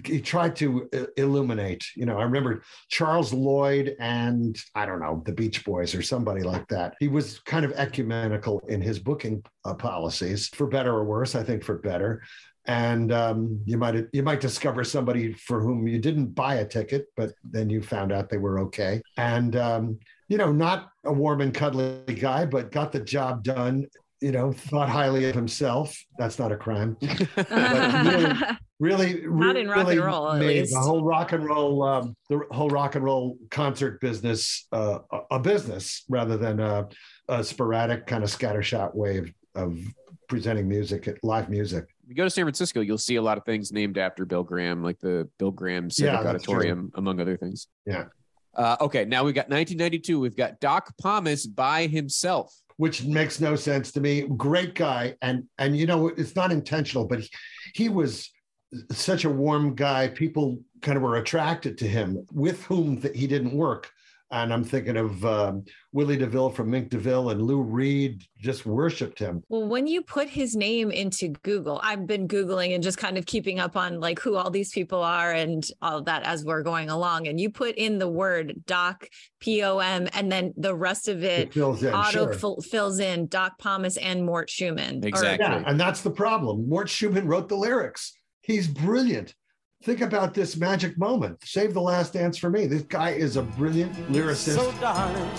he tried to illuminate. You know, I remember Charles Lloyd and I don't know the Beach Boys or somebody like that. He was kind of ecumenical in his booking uh, policies, for better or worse. I think for better. And um, you might you might discover somebody for whom you didn't buy a ticket, but then you found out they were okay. And um, you know, not a warm and cuddly guy, but got the job done. You know, thought highly of himself. That's not a crime. [laughs] really, Not in rock and really roll, at made the whole rock and roll, um, the whole rock and roll concert business uh, a- a business rather than a, a sporadic kind of scattershot way of, of presenting music, live music. You go to San Francisco, you'll see a lot of things named after Bill Graham, like the Bill Graham Civic Yeah. Auditorium, among other things. Yeah. Uh, okay, now we've got 1992. We've got Doc Pomus by himself. which makes no sense to me. Great guy, and and you know it's not intentional, but he, he was such a warm guy. People kind of were attracted to him, with whom th- he didn't work. And I'm thinking of um, Willie DeVille from Mink DeVille and Lou Reed just worshipped him. Well, when you put his name into Google, I've been Googling and just kind of keeping up on like who all these people are and all of that as we're going along. And you put in the word doc, P O M, and then the rest of it It fills in, auto sure. fill- fills in Doc Pomus and Mort Shuman. Or- Yeah, and that's the problem. Mort Shuman wrote the lyrics. He's brilliant. Think about this magic moment. Save the last dance for me. This guy is a brilliant lyricist. So darling,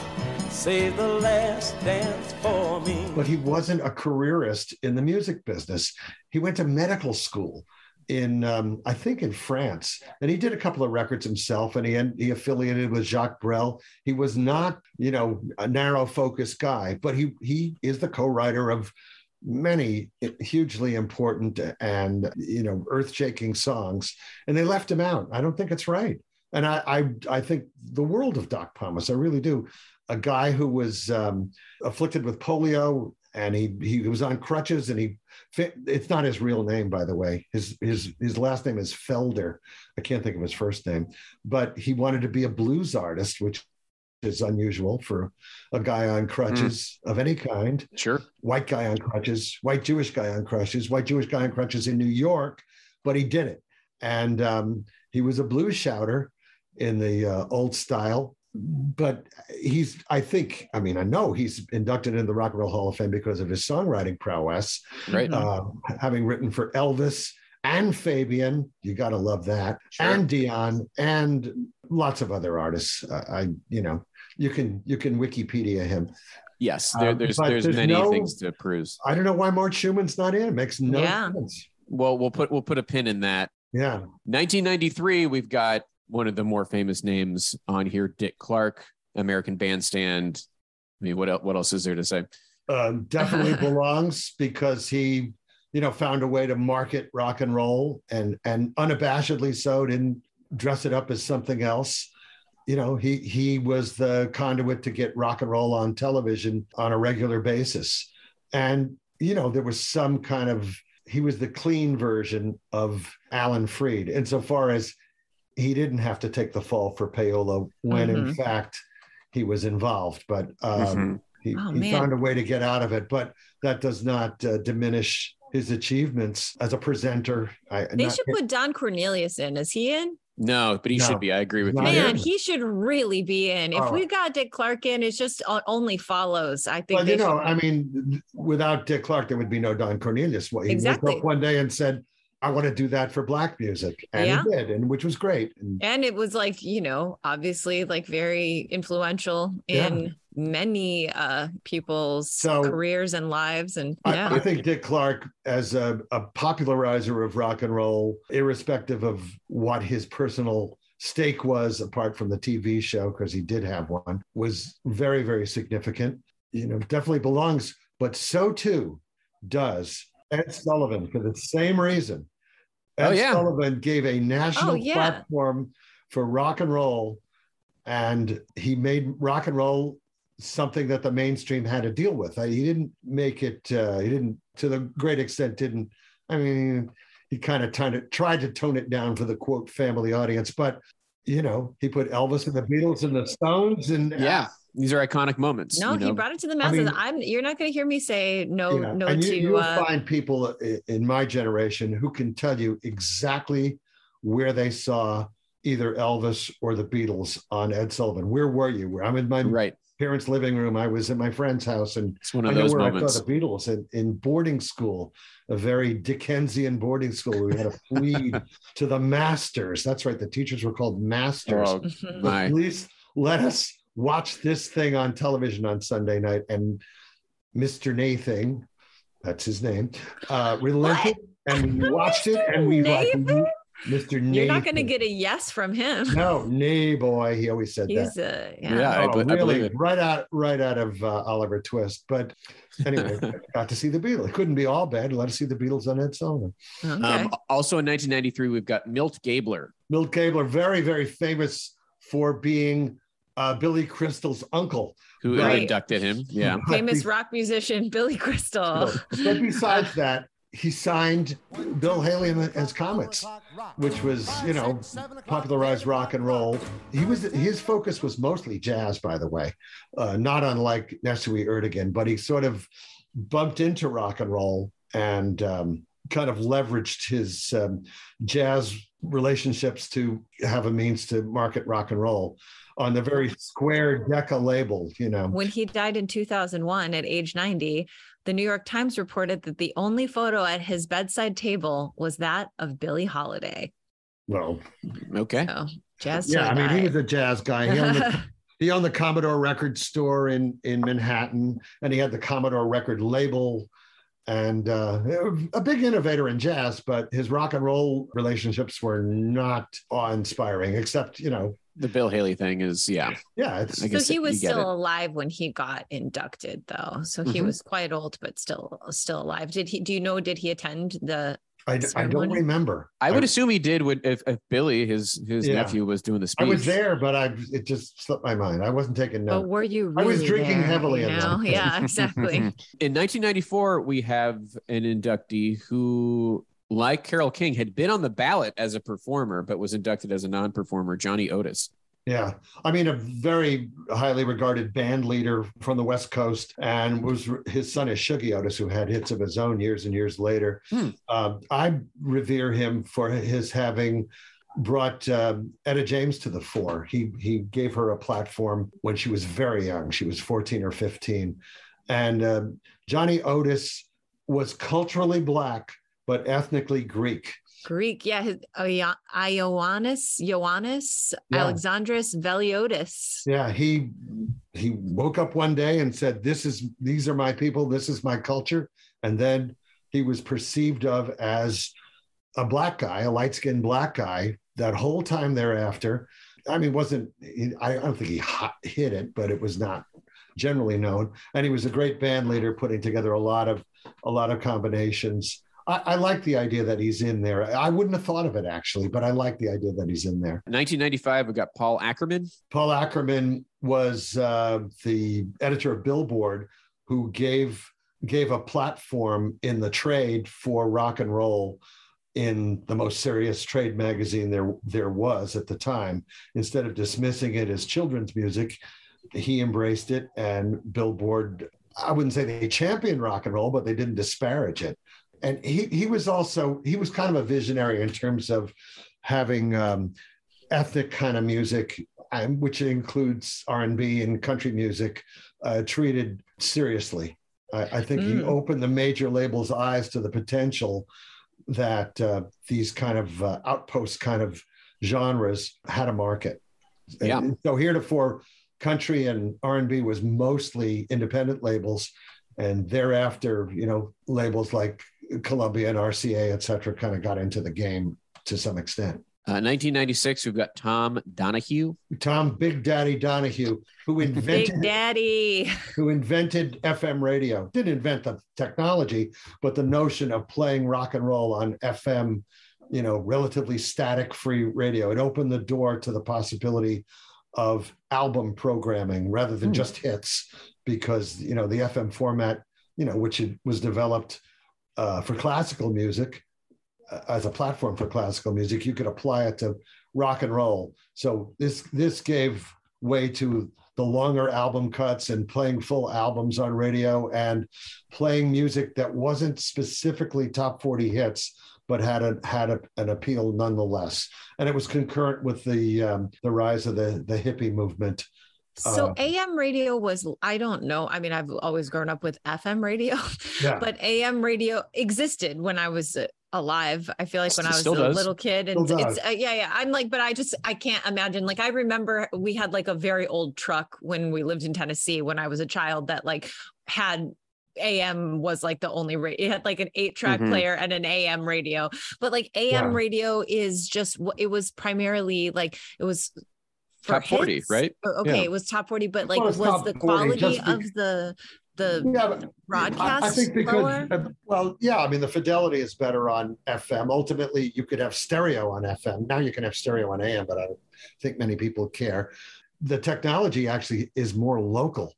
save the last dance for me. but he wasn't a careerist in the music business. He went to medical school in, um, I think, in France, and he did a couple of records himself. And he he affiliated with Jacques Brel. He was not, you know, a narrow focused guy, but he he is the co-writer of many hugely important and you know earth-shaking songs and they left him out. I don't think it's right. And i i, I think the world of doc Pomus. i really do. A guy who was um, afflicted with polio and he he was on crutches and he it's not his real name by the way. His his his last name is felder. I can't think of his first name. But he wanted to be a blues artist which is unusual for a guy on crutches of any kind. Sure. White guy on crutches white jewish guy on crutches white jewish guy on crutches in new york but he did it. And um, he was a blues shouter in the uh, old style but he's i think i mean i know he's inducted into the rock and roll hall of fame because of his songwriting prowess Right. uh, having written for elvis and fabian you got to love that and dion and lots of other artists. Uh, i you know you can you can wikipedia him Yes, there, Um, there's but there's, there's many no- things to peruse. i don't know why Mark shuman's not in it makes no Yeah. sense Well, we'll put we'll put a pin in that. yeah 1993, we've got one of the more famous names on here, Dick Clark, American Bandstand. I mean, what else, what else is there to say? um, [laughs] definitely belongs because he, you know, found a way to market rock and roll and and unabashedly so didn't dress it up as something else. You know, he he was the conduit to get rock and roll on television on a regular basis, and you know there was some kind of he was the clean version of Alan Freed insofar as he didn't have to take the fall for payola when in Mhm. fact he was involved, but um, Mhm. he, Oh, he found a way to get out of it. But that does not uh, diminish his achievements as a presenter. I, They not- should put Don Cornelius in. Is he in? No, but he No. should be. I agree with Not you. Man, he should really be in. If Oh. we got Dick Clark in, it's just only follows. I think Well, you know, should- I mean, without Dick Clark, there would be no Don Cornelius. Well, he Exactly. woke up one day and said, "I want to do that for black music," and Yeah. he did, and which was great. And and it was like you know obviously like very influential Yeah. In many uh people's So- careers and lives and I, yeah I think Dick Clark, as a, a popularizer of rock and roll, irrespective of what his personal stake was, apart from the TV show, because he did have one, was very, very significant. You know, definitely belongs, but so too does Ed Sullivan for the same reason. Ed Oh, yeah. Sullivan gave a national Oh, yeah. platform for rock and roll, and he made rock and roll something that the mainstream had to deal with. Uh, He didn't make it. Uh, he didn't, to the great extent, didn't. I mean, he kind of tried to tried to tone it down for the quote family audience, but you know, he put Elvis and the Beatles and the Stones and Yeah, these are iconic moments. No, you he brought it to the masses. mean- I'm you're not going to hear me say no Yeah, no and you, to you'll uh, find people in my generation who can tell you exactly where they saw either Elvis or the Beatles on Ed Sullivan. Where were you? Where I'm in my right. Parents' living room. I was at my friend's house, and It's one I of know those where moments. I saw the Beatles in, in boarding school, a very Dickensian boarding school. We had to [laughs] plead to the masters. That's right. The teachers were called masters. Oh, my. Please let us watch this thing on television on Sunday night. And Mr. Nathan, that's his name, uh, relented and we watched it and we like Nathan? Mr. You're not going to get a yes from him. no, nay, boy. He always said He's that. a yeah. Yeah, Oh, be- I believe really? it. Right out, right out of uh, Oliver Twist. But anyway, [laughs] got to see the Beatles. It couldn't be all bad. Let us see the Beatles on Ed Sullivan. Okay. Um, also in 1993, we've got Milt Gabler. Milt Gabler, very, very famous for being uh, Billy Crystal's uncle. who Right. inducted him. Yeah. Famous rock musician Billy Crystal. But besides [laughs] that, he signed Bill Haley his Comets, which was, you know, popularized rock and roll. He was his focus was mostly jazz, by the way, uh, not unlike Nesuhi Ertegun, but he sort of bumped into rock and roll and um, kind of leveraged his um, jazz relationships to have a means to market rock and roll on the very square Decca label, you know. When he died in 2001 at age 90, the New York Times reported that the only photo at his bedside table was that of Billie Holiday. Well, Okay. Oh, jazz. yeah, I till mean, he was a jazz guy. He owned the, [laughs] he owned the Commodore record store in in Manhattan, and he had the Commodore record label, and uh, a big innovator in jazz. But his rock and roll relationships were not awe-inspiring, except you know, The Bill Haley thing is, yeah. yeah, it's I so he was still it. alive when he got inducted, though. So he Mhm. was quite old, but still still alive. Did he? Do you know? Did he attend the? I, I don't remember. I would assume he did would if, if Billy, his his Yeah. nephew, was doing the speech. I speech. was there, but I it just slipped my mind. I wasn't taking notes. But were you? I was drinking there, heavily You know? Yeah, exactly. [laughs] In 1994, we have an inductee who, like Carole King, had been on the ballot as a performer, but was inducted as a non-performer. Johnny Otis. Yeah. I mean, a very highly regarded band leader from the West Coast, and was his son is Shuggie Otis, who had hits of his own years and years later. Hmm. Um, I revere him for his having brought um, Etta James to the fore. He he gave her a platform when she was very young. She was 14 or 15. And um, Johnny Otis was culturally black, but ethnically Greek. Greek, yeah. His, oh, yeah, Ioannis, Ioannis, Yeah. Alexandros Veliotis. Yeah, he he woke up one day and said, "This is these are my people. This is my culture." And then he was perceived of as a black guy, a light skinned black guy. That whole time thereafter, I mean, wasn't I don't think he hit it, but it was not generally known. And he was a great band leader, putting together a lot of a lot of combinations. I, I like the idea that he's in there. I wouldn't have thought of it actually, but I like the idea that he's in there. 1995, we got Paul Ackerman. Paul Ackerman was uh, the editor of Billboard, who gave gave a platform in the trade for rock and roll in the most serious trade magazine there there was at the time. Instead of dismissing it as children's music, he embraced it, and Billboard. I wouldn't say they championed rock and roll, but they didn't disparage it. And he he was also he was kind of a visionary in terms of having um, ethnic kind of music um, which includes R&B and country music, uh, treated seriously. I, I think he Mm. opened the major labels' eyes to the potential that uh, these kind of uh, outpost kind of genres had a market. Yeah. And so heretofore, country and R&B was mostly independent labels, and thereafter, you know, labels like Columbia and RCA, et cetera, kind of got into the game to some extent. Uh, 1996, we've got Tom Donahue. Tom Big Daddy Donahue, who invented Big invented [laughs] Daddy. who invented FM radio. Didn't invent the technology, but the notion of playing rock and roll on FM, you know, relatively static free radio. It opened the door to the possibility of album programming rather than Hmm. just hits, because you know the FM format, you know, which it was developed uh, for classical music uh, as a platform for classical music, you could apply it to rock and roll. So this this gave way to the longer album cuts and playing full albums on radio and playing music that wasn't specifically top 40 hits but had a had a, an appeal nonetheless and it was concurrent with the um, the rise of the the hippie movement So Uh, AM radio was, I don't know. I mean, I've always grown up with FM radio, Yeah. [laughs] but AM radio existed when I was uh, alive. I feel like when I was Still a does. little kid and it's, uh, yeah, yeah. I'm like, but I just, I can't imagine. Like, I remember we had like a very old truck when we lived in Tennessee when I was a child that like had AM was like the only radio. It had like an eight track Mhm. player and an AM radio, but like AM Yeah. radio is just what it was primarily like it was for Top 40, right? Okay, Yeah. it was top 40, but like Well, was the quality just of the the yeah, broadcast I, I think because lower? uh, well, yeah, I mean the fidelity is better on FM. Ultimately, you could have stereo on FM. Now you can have stereo on AM, but I don't think many people care. The technology actually is more local.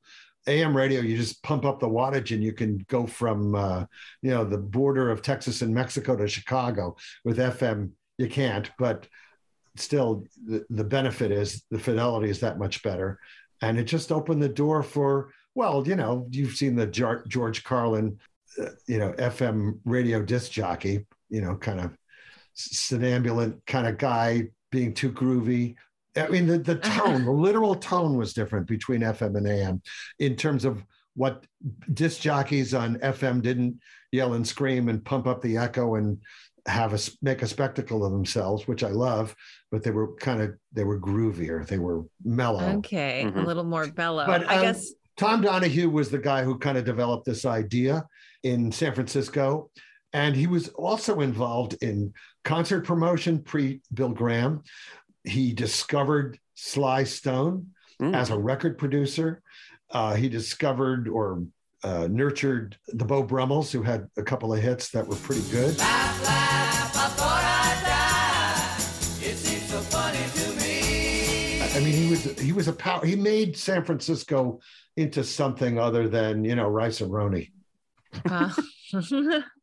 AM radio, you just pump up the wattage and you can go from uh, you know the border of Texas and Mexico to Chicago. With FM, you can't, but still the, the benefit is the fidelity is that much better. And it just opened the door for well, you know, you've seen the George Carlin, uh, you know, FM radio disc jockey, you know, kind of somnambulant kind of guy being too groovy. I mean, the, the [laughs] tone, the literal tone was different between FM and AM in terms of what disc jockeys on FM didn't yell and scream and pump up the echo and have a make a spectacle of themselves, which I love, but they were kind of they were groovier, they were mellow. okay, a Mhm. little more bellow. But, I um, guess Tom Donahue was the guy who kind of developed this idea in San Francisco. And he was also involved in concert promotion pre Bill Graham. He discovered Sly Stone Mm. as a record producer. Uh, he discovered or uh, nurtured the Beau Brummels, who had a couple of hits that were pretty good. I mean, he was he was a power. He made San Francisco into something other than you know rice and roni. uh,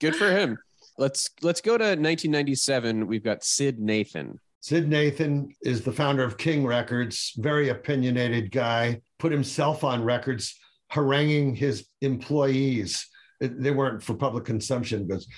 Good for him. Let's let's go to 1997. We've got Sid Nathan. Sid Nathan is the founder of King Records, very opinionated guy, put himself on records, haranguing his employees. They weren't for public consumption because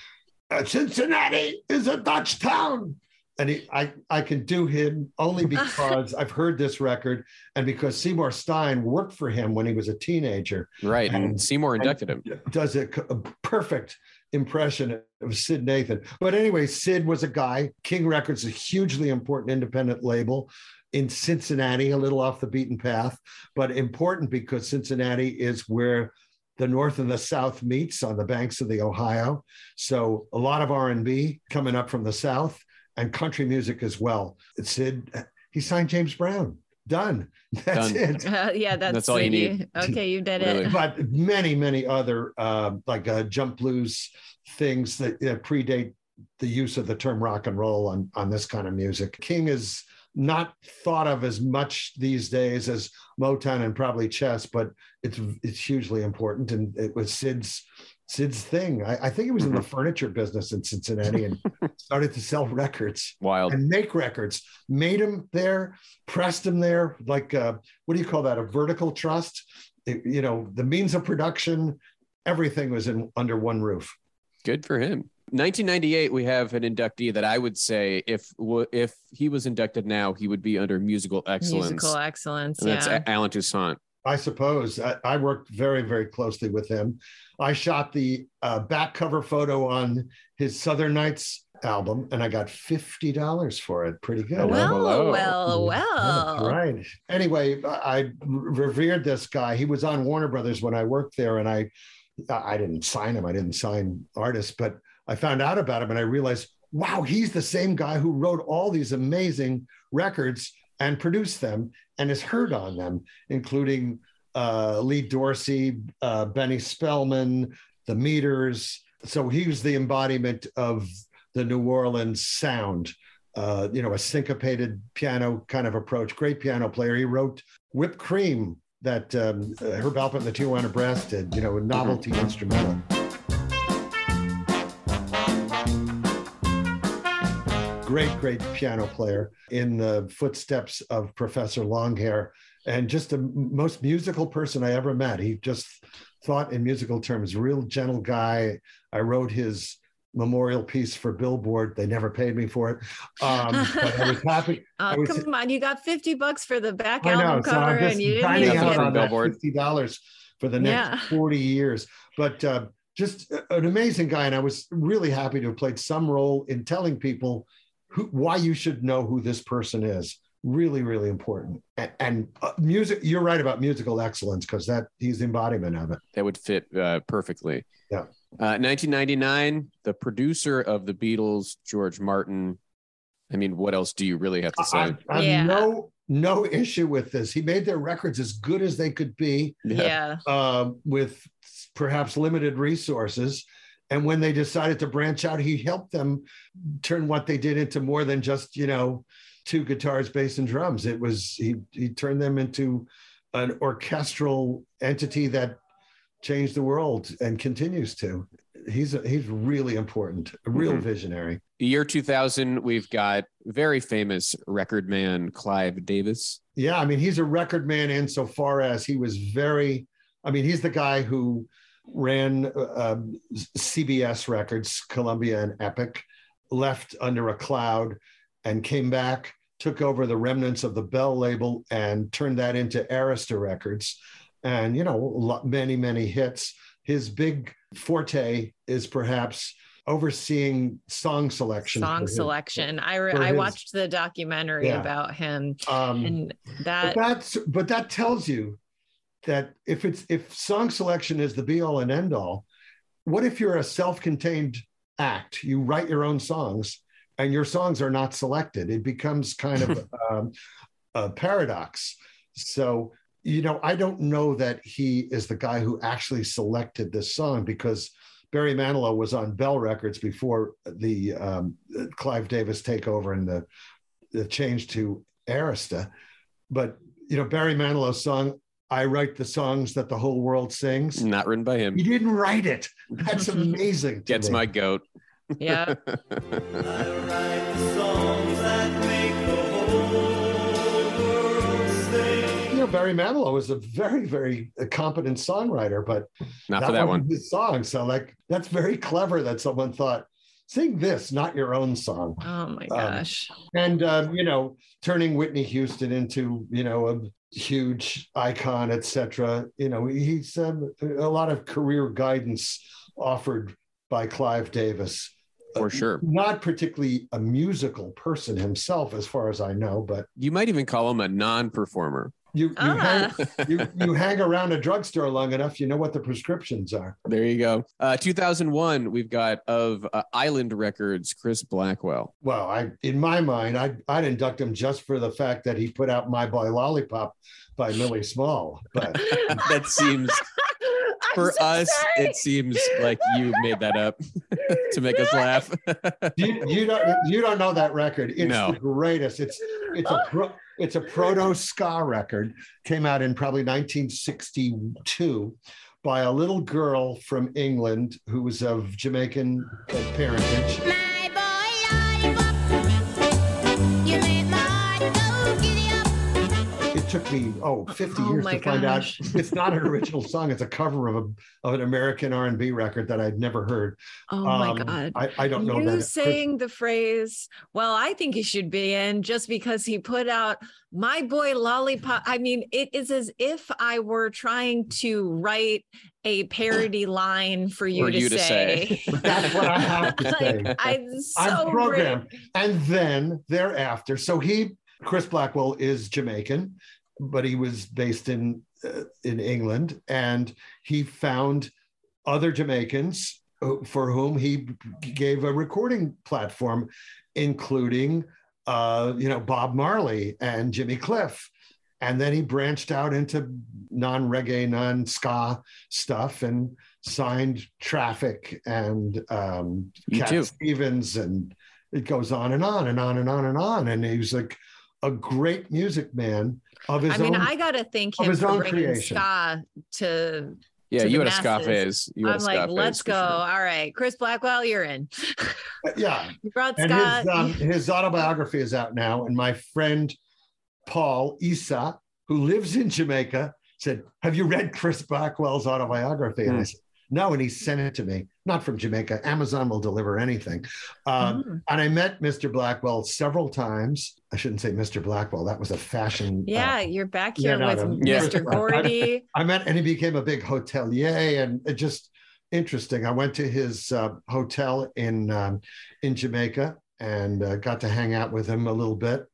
"Uh, Cincinnati is a Dutch town. And he, I, I can do him only [laughs] because I've heard this record and because Seymour Stein worked for him when he was a teenager. Right. And And- Seymour inducted him. does a, a perfect impression of Sid Nathan. But anyway, Sid was a guy. King Records, a hugely important independent label in Cincinnati, a little off the beaten path, but important because Cincinnati is where the north and the south meets on the banks of the Ohio. So a lot of R&B coming up from the south and country music as well. Sid, he signed James Brown. Done. [laughs] That's Done. it uh, yeah, that's, That's all you need. Okay, you did Really. it. but many many other uh, like uh, jump blues things that uh, predate the use of the term rock and roll on on this kind of music king is not thought of as much these days as motown and probably chess but it's it's hugely important. And it was sid's sid's thing. I, I think he was in the [laughs] furniture business in cincinnati and [laughs] started to sell records Wild. and make records. Made them there pressed them there like uh, what do you call that? A vertical trust? It- you know the means of production everything was in under one roof. Good for him. 1998, we have an inductee that I would say if if he was inducted now, he would be under musical excellence. Musical excellence. and that's Yeah. Allen Toussaint. i suppose i, I worked very very closely with him i shot the uh, back cover photo on his southern nights album and i got $50 for it pretty good Hello, Well, hello. well, well. That's right. Anyway, I I revered this guy. He was on Warner Brothers when I worked there, and I I didn't sign him. I didn't sign artists, but I found out about him, and I realized wow, he's the same guy who wrote all these amazing records and produced them and is heard on them, including uh, Lee Dorsey, uh, Benny Spellman, the Meters. So he was the embodiment of the New Orleans sound. Uh, you know, a syncopated piano kind of approach. Great piano player. He wrote "Whipped Cream" that um, Herb Alpert and the Tijuana Brass did. You know, a novelty instrumental. Great, great piano player in the footsteps of Professor Longhair, and just the most musical person I ever met. He just thought in musical terms, real gentle guy. I wrote his memorial piece for Billboard. They never paid me for it. Um, but I was [laughs] happy. Oh, I was- come on, you got 50 bucks for the back I know, album so cover just and you didn't even out get on Billboard. fifty dollars for the next Yeah. forty years. But uh, just an amazing guy, and I was really happy to have played some role in telling people who, why you should know who this person is. Really, really important. And, and uh, music, you're right about musical excellence because that he's the embodiment of it. That would fit uh, perfectly. Yeah. Uh, 1999, the producer of the Beatles, George Martin. I mean, what else do you really have to say? I, I Yeah. have no no issue with this. He made their records as good as they could be. Yeah. uh, with perhaps limited resources. And when they decided to branch out, he helped them turn what they did into more than just, you know, two guitars, bass, and drums. It was he he turned them into an orchestral entity that changed the world and continues to. He's a, he's really important, a real Mhm. visionary. The year 2000, we've got very famous record man Clive Davis. Yeah, I mean, he's a record man insofar as he was very. I mean, he's the guy who ran um, CBS Records, Columbia and Epic, left under a cloud, and came back, took over the remnants of the Bell label, and turned that into Arista Records, and you know, many many hits. His big forte is perhaps overseeing song selection. Song selection. I re- I his- watched the documentary Yeah. about him Um, and but that that's but that tells you that if it's if song selection is the be all and end all what if you're a self-contained act? You write your own songs and your songs are not selected. It becomes kind of [laughs] um, a paradox. So you know i don't know that he is the guy who actually selected this song because barry manilow was on bell records before the um, clive davis takeover and the the change to arista. But you know Barry Manilow's song "I Write the Songs That the Whole World Sings." Not written by him. He didn't write it. That's [laughs] amazing. to Gets me. my goat. yeah [laughs] You know, Barry Manilow is a very, very competent songwriter, but Not for that one. His song, so like that's very clever that someone thought, sing this, not your own song. oh my Um, gosh and um, you know turning whitney houston into you know a huge icon etc you know he's um, a lot of career guidance offered by clive davis For Uh, sure. not particularly a musical person himself as far as i know but You might even call him a non-performer. You you, Ah. hang, [laughs] you, you hang around a drugstore long enough you know what the prescriptions are There you go. Uh, 2001, we've got of uh, Island Records, Chris Blackwell. well i in my mind I'd, I'd induct him just for the fact that he put out my boy lollipop by millie small but [laughs] that seems for so us sorry. it seems like you made that up [laughs] to make us laugh you, you don't you don't know that record. It's No. the greatest. It's it's a pro, it's a proto ska record. Came out in probably 1962 by a little girl from England who was of Jamaican parentage. Took me oh 50 Oh years my to find out [laughs] it's not an original song. It's a cover of a of an American R&B record that I'd never heard. oh my Um, god I, I don't know you that. saying the phrase well i think he should be in just because he put out my boy lollipop i mean it is as if i were trying to write a parody line for you, For to, you to say, say. [laughs] That's what I have to [laughs] say. like, i'm so I'm programmed. great. And then thereafter, so he, Chris Blackwell, is Jamaican, but he was based in uh, in England, and he found other Jamaicans for whom he gave a recording platform, including uh, you know Bob Marley and Jimmy Cliff, and then he branched out into non-reggae, non-ska stuff and signed Traffic and um, You Cat too. Stevens, and it goes on and on and on and on and on. And he was like a great music man of his I mean. I got to thank him for bringing creation. ska to. Yeah, to you the had a ska masses. phase. You I'm a ska like, let's go. sure. All right, Chris Blackwell, you're in. [laughs] yeah, [laughs] You brought and Scott. his um, his autobiography is out now. And my friend Paul Isa, who lives in Jamaica, said, "Have you read Chris Blackwell's autobiography?" And I Hmm. said, "No," and he sent it to me. Not from Jamaica. Amazon will deliver anything. Um, Mm. And I met Mr. Blackwell several times. I shouldn't say Mr. Blackwell. That was a fashion. uh, yeah, you're back here no, with no. [laughs] Yeah. Mr. Gordy. I met, and he became a big hotelier, and it just interesting. I went to his uh, hotel in um, in Jamaica and uh, got to hang out with him a little bit.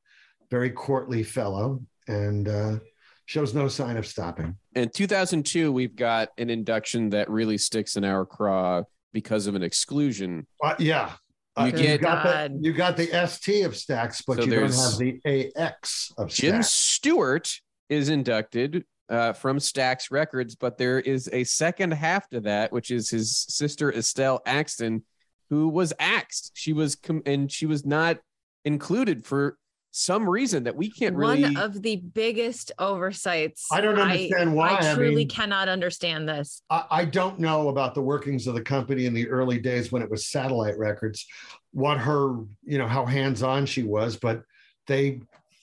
Very courtly fellow, and uh, shows no sign of stopping. In 2002, we've got an induction that really sticks in our craw because of an exclusion. Uh, yeah, You Uh, get- got the you got the ST of Stacks, but So you don't have the AX of stacks. Jim Stewart is inducted uh, from Stax Records, but there is a second half to that, which is his sister Estelle Axton, who was axed. She was com- and she was not included for some reason that we can't really. One of the biggest oversights. I don't understand why. I I truly mean- cannot understand this. I, I don't know about the workings of the company in the early days when it was satellite records, what her, you know, how hands-on she was, but they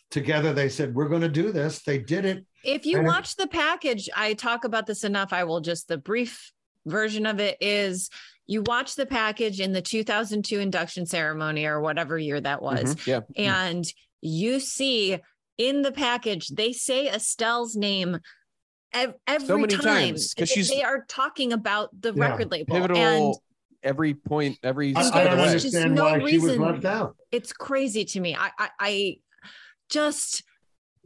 together they said, We're gonna do this. They did it. If you And it- watch the package, I talk about this enough. I will just the brief version of it is you watch the package in the 2002 induction ceremony or whatever year that was, Mhm, yeah. and you see in the package they say Estelle's name ev- every many time times, 'cause They- she's- they are talking about the Yeah, record label Pivotal and every point, every I, I don't the just understand no why she was reason- left out. it's crazy to me. I I, I just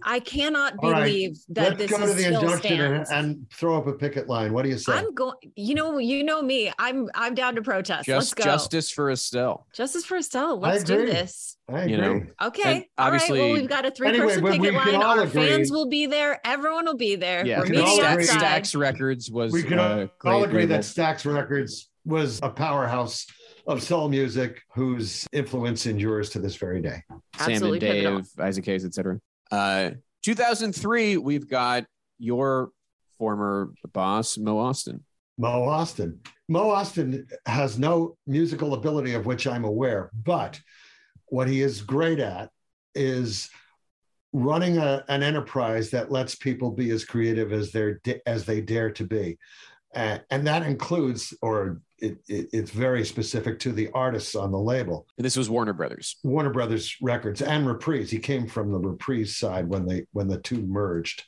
I cannot All right, believe that Let's this go to is the still induction and, and throw up a picket line. What do you say? I'm going. You know, you know me. I'm I'm down to protest. Let's go. justice for Estelle. Justice for Estelle. Let's do this. I you know, Okay. And All right. obviously- Well, we've got a three-person Anyway, but we picket line. all Our agree- fans will be there. Everyone will be there. Yeah, We're meeting all Stax, agree- outside. Stax Records was we can uh, all, all agree label. that Stax Records was a powerhouse of soul music whose influence endures to this very day. Sam Absolutely and. Dave, Isaac Hayes, etc. Uh, 2003, we've got your former boss, Mo Ostin. Mo Ostin. Mo Ostin has no musical ability of which I'm aware, but what he is great at is running a, an enterprise that lets people be as creative as they're as they dare to be, Uh, and that includes, or it, it, it's very specific to the artists on the label. This was Warner Brothers. Warner Brothers Records and Reprise. He came from the Reprise side when they when the two merged.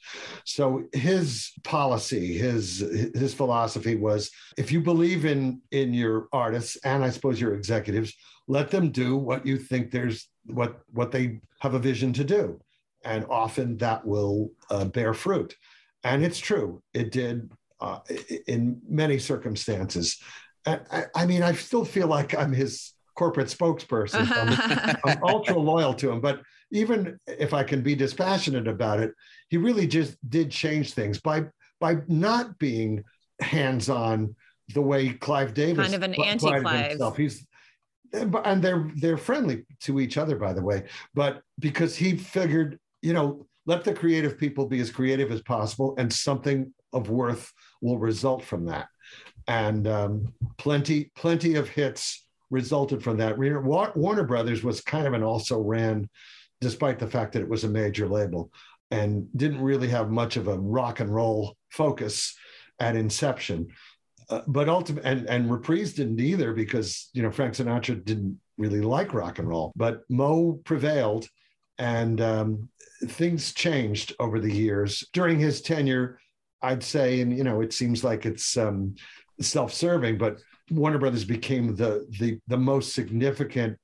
So his policy, his his philosophy was if you believe in in your artists and I suppose your executives, let them do what you think there's what what they have a vision to do, and often that will uh, bear fruit. And it's true, it did uh, in many circumstances. I, I, I mean, I still feel like I'm his corporate spokesperson. [laughs] I'm, I'm ultra loyal to him. But even if I can be dispassionate about it, he really just did change things by by not being hands-on the way Clive Davis Kind of an anti-Clive. He's and they're they're friendly to each other, by the way. But because he figured, you know, let the creative people be as creative as possible, and something of worth will result from that. And um, plenty plenty of hits resulted from that. Warner Brothers was kind of an also ran, despite the fact that it was a major label, and didn't really have much of a rock and roll focus at inception. Uh, but ultimate and, and reprise didn't either because you know Frank Sinatra didn't really like rock and roll. But Mo prevailed, and um, things changed over the years during his tenure. I'd say, and you know, it seems like it's um, self-serving, but Warner Brothers became the the the most significant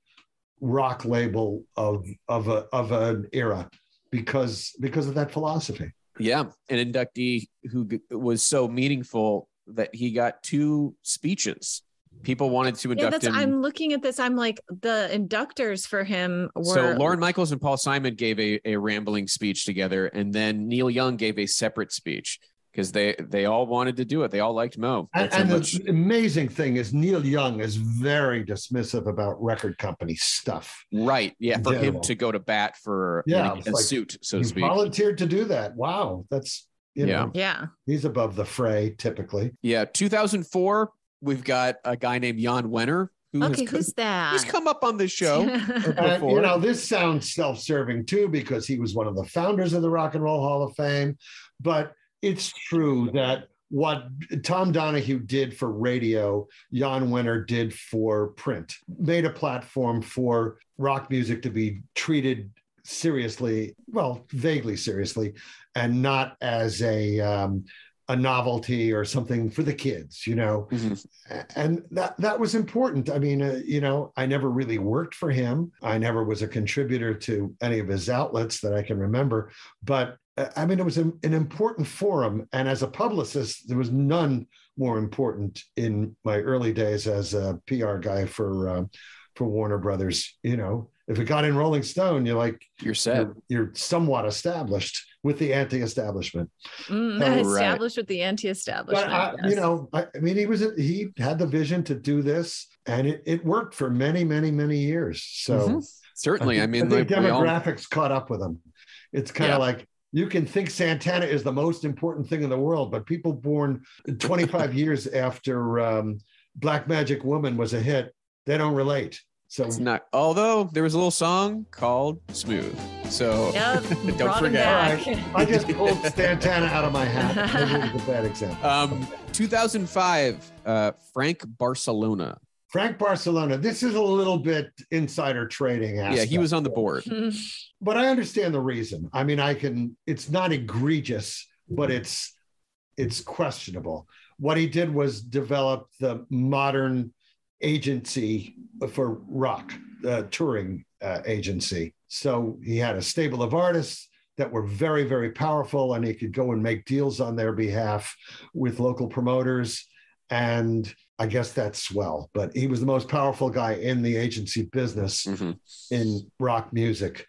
rock label of of a of an era because because of that philosophy. Yeah, an inductee who was so meaningful that he got two speeches People wanted to Yeah, induct that's. him. I'm looking at this. I'm like the inductors for him were. So Lorne Michaels and Paul Simon gave a, a rambling speech together, and then Neil Young gave a separate speech because they they all wanted to do it. They all liked Mo. And, That's how and much- the amazing thing is Neil Young is very dismissive about record company stuff. right, yeah, for him to go to bat for Yeah, a, a like, suit, so to he speak. volunteered to do that. Wow, that's you Yeah. know yeah. he's above the fray typically. Yeah, 2004, we've got a guy named Jan Wenner who Okay, has co- who's that? he's come up on this [laughs] show. Uh, and, before. you know, this sounds self-serving too because he was one of the founders of the Rock and Roll Hall of Fame. But it's true that what Tom Donahue did for radio, Jan Wenner did for print, made a platform for rock music to be treated seriously, well, vaguely seriously, and not as a um, a novelty or something for the kids, you know? Mhm. and that that was important. I mean uh, you know i never really worked for him. I never was a contributor to any of his outlets that i can remember but i mean it was an, an important forum and as a publicist there was none more important in my early days as a pr guy for uh, for warner brothers you know if it got in rolling stone you're like You're set. you're, you're somewhat established with the anti-establishment Mm, Oh, [laughs] right. established with the anti-establishment. but I, yes. you know, I, I mean, he was he had the vision to do this, and it, it worked for many, many, many years. So Mhm. Certainly, I think- mean, think like, we all- demographics caught up with him. It's kind of Yeah. like you can think Santana is the most important thing in the world, but people born 25 [laughs] years after um, Black Magic Woman was a hit, they don't relate. So it's not. Although there was a little song called "Smooth," so Yep, [laughs] don't forget. back. All right. I just [laughs] pulled Santana out of my hat. Maybe it was a bad example. Um, 2005, uh, Frank Barsalona. Frank Barsalona. This is a little bit insider trading. Yeah, he was on the board. [laughs] but I understand the reason. I mean, I can. It's not egregious, but it's it's questionable. What he did was develop the modern agency for rock, the touring uh, agency. So he had a stable of artists that were very, very powerful, and he could go and make deals on their behalf with local promoters. And I guess that's swell. But he was the most powerful guy in the agency business Mhm. in rock music.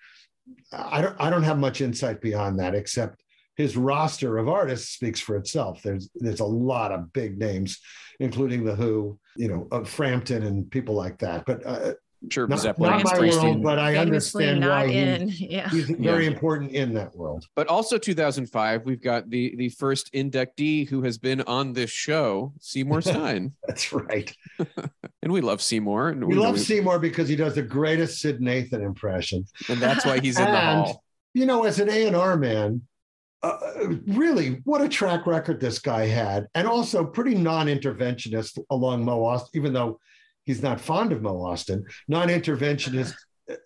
I don't I don't have much insight beyond that, except his roster of artists speaks for itself. There's there's a lot of big names, including the Who, you know, of Frampton and people like that. But uh, Sure, not, Zeppelin, not my Springsteen. world, but I Famously understand not why he- in. [laughs] Yeah. he's very Yeah. important in that world. But also 2005, we've got the the first inductee who has been on this show, Seymour [laughs] Stein, That's right. [laughs] and we love Seymour, and We know love Seymour because he does the greatest Syd Nathan impression. and that's why he's in the And, hall. You know, as an A and R man, uh, really, what a track record this guy had, and also pretty non-interventionist along Mo Ostin, even though he's not fond of Mo Ostin, non-interventionist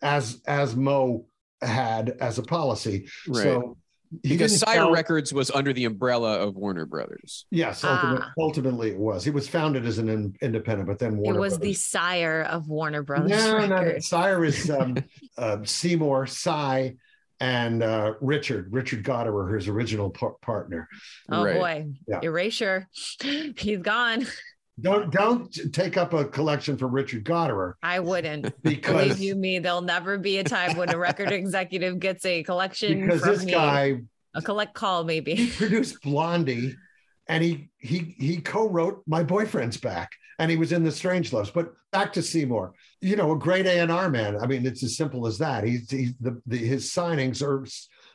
as as Mo had as a policy. Right. So he because Sire found- Records was under the umbrella of Warner Brothers. Yes, ultimate, Ah. ultimately it was. It was founded as an in- independent, but then Warner. It Warner was the sire of Warner Brothers. No, no, no. Sire is [laughs] um, uh, Seymour, Cy, and uh, Richard, Richard Gottehrer, his original par- partner. Oh Right. boy, Yeah. erasure. [laughs] He's gone. Don't don't take up a collection for Richard Gottehrer I wouldn't. [laughs] because Believe you me, there'll never be a time when a record executive gets a collection because from this me. guy a collect call, he maybe. produced Blondie, and he he he co-wrote My Boyfriend's Back, and he was in the Strange Loves. But back to Seymour, you know, a great A and R man. I mean, it's as simple as that. He's he's the, the his signings are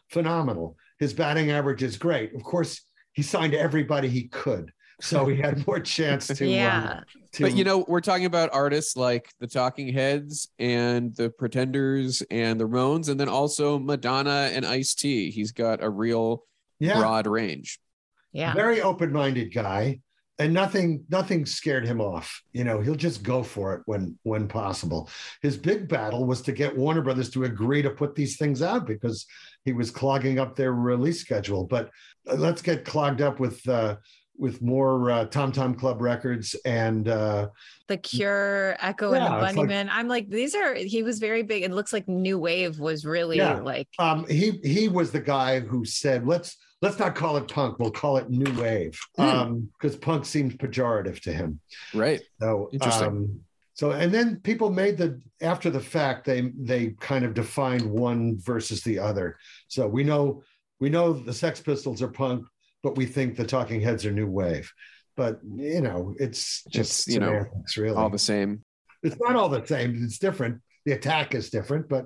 phenomenal. His batting average is great. Of course, he signed everybody he could, so he had more chance to. um, yeah. to But you know, we're talking about artists like the Talking Heads and the Pretenders and the Ramones, and then also Madonna and Ice T. He's got a real yeah, broad range. Yeah. very open-minded guy and nothing nothing scared him off you know he'll just go for it when when possible his big battle was to get warner brothers to agree to put these things out because he was clogging up their release schedule but uh, let's get clogged up with uh with more uh, Tom Tom Club records and uh, The Cure, Echo, and the it's like- Bunnymen. I'm like, these are. He was very big. It looks like New Wave was really Yeah. like. um, he he was the guy who said let's let's not call it punk, we'll call it new wave Hmm. because punk seems pejorative to him. Right. So Interesting. Um, so and then people made the after the fact they they kind of defined one versus the other. So we know we know the Sex Pistols are punk, but we think the Talking Heads are new wave. But you know, it's just It's, you know, semantics, really. All the same. it's not all the same. It's different. The attack is different, but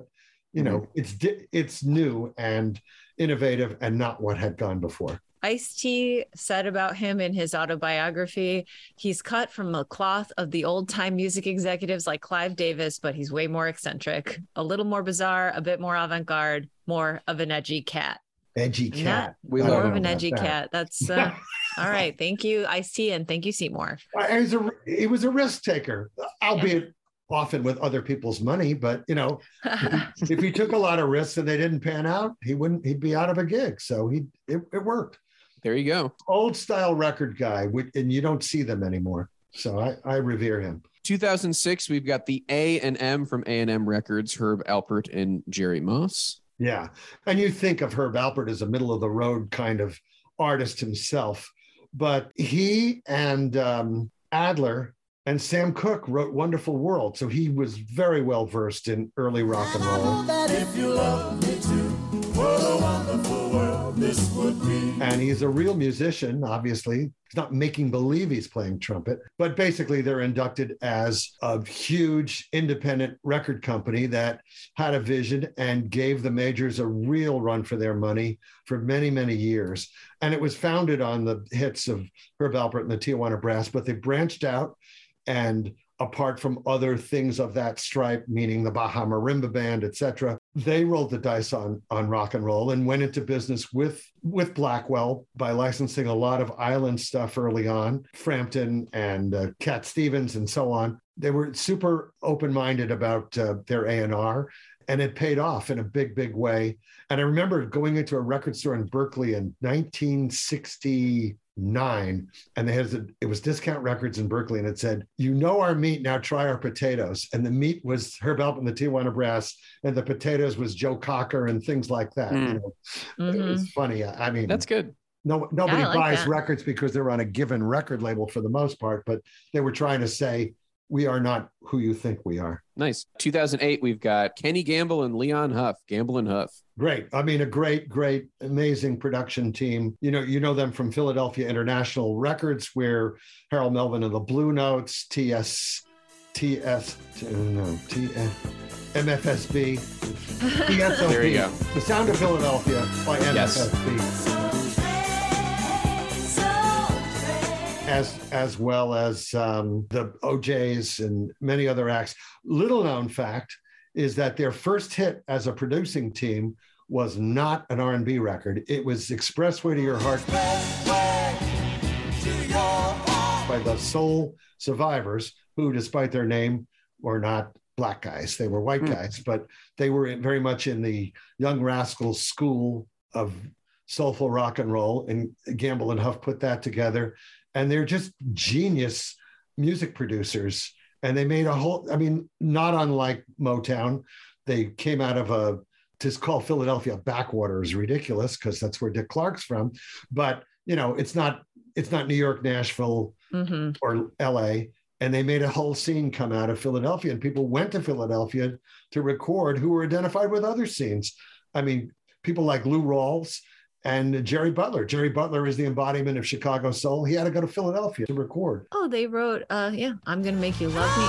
you know, Mm-hmm. it's di- it's new and innovative and not what had gone before. Ice T said about him in his autobiography, he's cut from the cloth of the old time music executives like Clive Davis, but he's way more eccentric, a little more bizarre, a bit more avant garde, more of an edgy cat. Edgy cat. that- We I more of an about edgy that. cat. That's uh, [laughs] all right. Thank you, I see, and thank you, Seymour. Uh, He was a he was a risk taker, albeit often with other people's money. But you know, [laughs] if he took a lot of risks and they didn't pan out, he wouldn't. He'd be out of a gig. So he it, it worked. There you go. Old style record guy, and you don't see them anymore. So I, I revere him. 2006, we've got the A and M from A and M Records, Herb Alpert and Jerry Moss. Yeah. And you think of Herb Alpert as a middle of the road kind of artist himself, but he and um, Adler and Sam Cooke wrote Wonderful World. So he was very well versed in early rock and roll. This would be. And he's a real musician, obviously. He's not making believe he's playing trumpet, but basically they're inducted as a huge independent record company that had a vision and gave the majors a real run for their money for many, many years. And it was founded on the hits of Herb Alpert and the Tijuana Brass, but they branched out and apart from other things of that stripe, meaning the Baja Marimba Band, etc., they rolled the dice on on rock and roll and went into business with with Blackwell by licensing a lot of island stuff early on, Frampton and uh, Cat Stevens and so on. They were super open minded about uh, their A and it paid off in a big, big way. And I remember going into a record store in Berkeley in 1969, and they had it was Discount Records in Berkeley, and it said, "You know our meat, now try our potatoes." And the meat was Herb Alpert and the Tijuana Brass, and the potatoes was Joe Cocker and things like that. Mm. You know, it was funny. I mean, That's good. no, nobody like buys that. records because they're on a given record label for the most part, but they were trying to say, "We are not who you think we are." Nice. 2008, we've got Kenny Gamble and Leon Huff. Gamble and Huff. Great. I mean, a great, great, amazing production team. You know, you know them from Philadelphia International Records, where Harold Melvin and the Blue Notes, TS, TS, no, TS, MFSB, [laughs] TSOP, There you go. The Sound of Philadelphia by Yes. As as well as um, the O'Jays and many other acts. Little known fact is that their first hit as a producing team was not an R&B record. It was Expressway to Your Heart by the Soul Survivors, who, despite their name, were not black guys. They were white Hmm. guys, but they were very much in the Young Rascals school of soulful rock and roll. And Gamble and Huff put that together. And they're just genius music producers. And they made a whole, I mean, not unlike Motown. They came out of a, to call Philadelphia backwater is ridiculous because that's where Dick Clark's from. But, you know, it's not, it's not New York, Nashville, Mhm. or LA. And they made a whole scene come out of Philadelphia, and people went to Philadelphia to record who were identified with other scenes. I mean, people like Lou Rawls and Jerry Butler. Jerry Butler is the embodiment of Chicago soul. He had to go to Philadelphia to record. Oh, they wrote, uh, yeah, I'm gonna make you love me.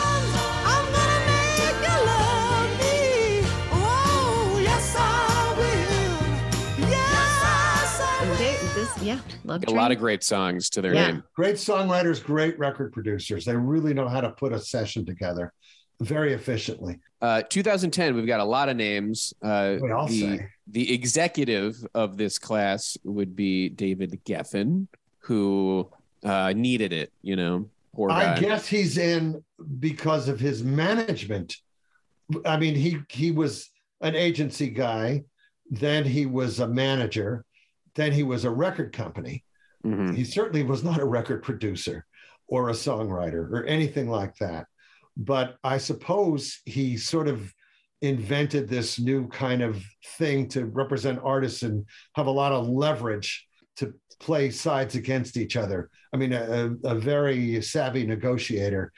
I'm gonna make you love me. Oh, yes, I will. Yes, I will. They, this, yeah, love A lot of great songs to their Yeah. name. Great songwriters, great record producers. They really know how to put a session together very efficiently. Uh, 2010, we've got a lot of names. Uh, I'll the, say. the executive of this class would be David Geffen, who uh, needed it. You know, poor guy. I guess he's in because of his management. I mean, he he was an agency guy, then he was a manager, then he was a record company. Mhm. he certainly was not a record producer or a songwriter or anything like that. But I suppose he sort of invented this new kind of thing to represent artists and have a lot of leverage to play sides against each other. I mean, a, a very savvy negotiator.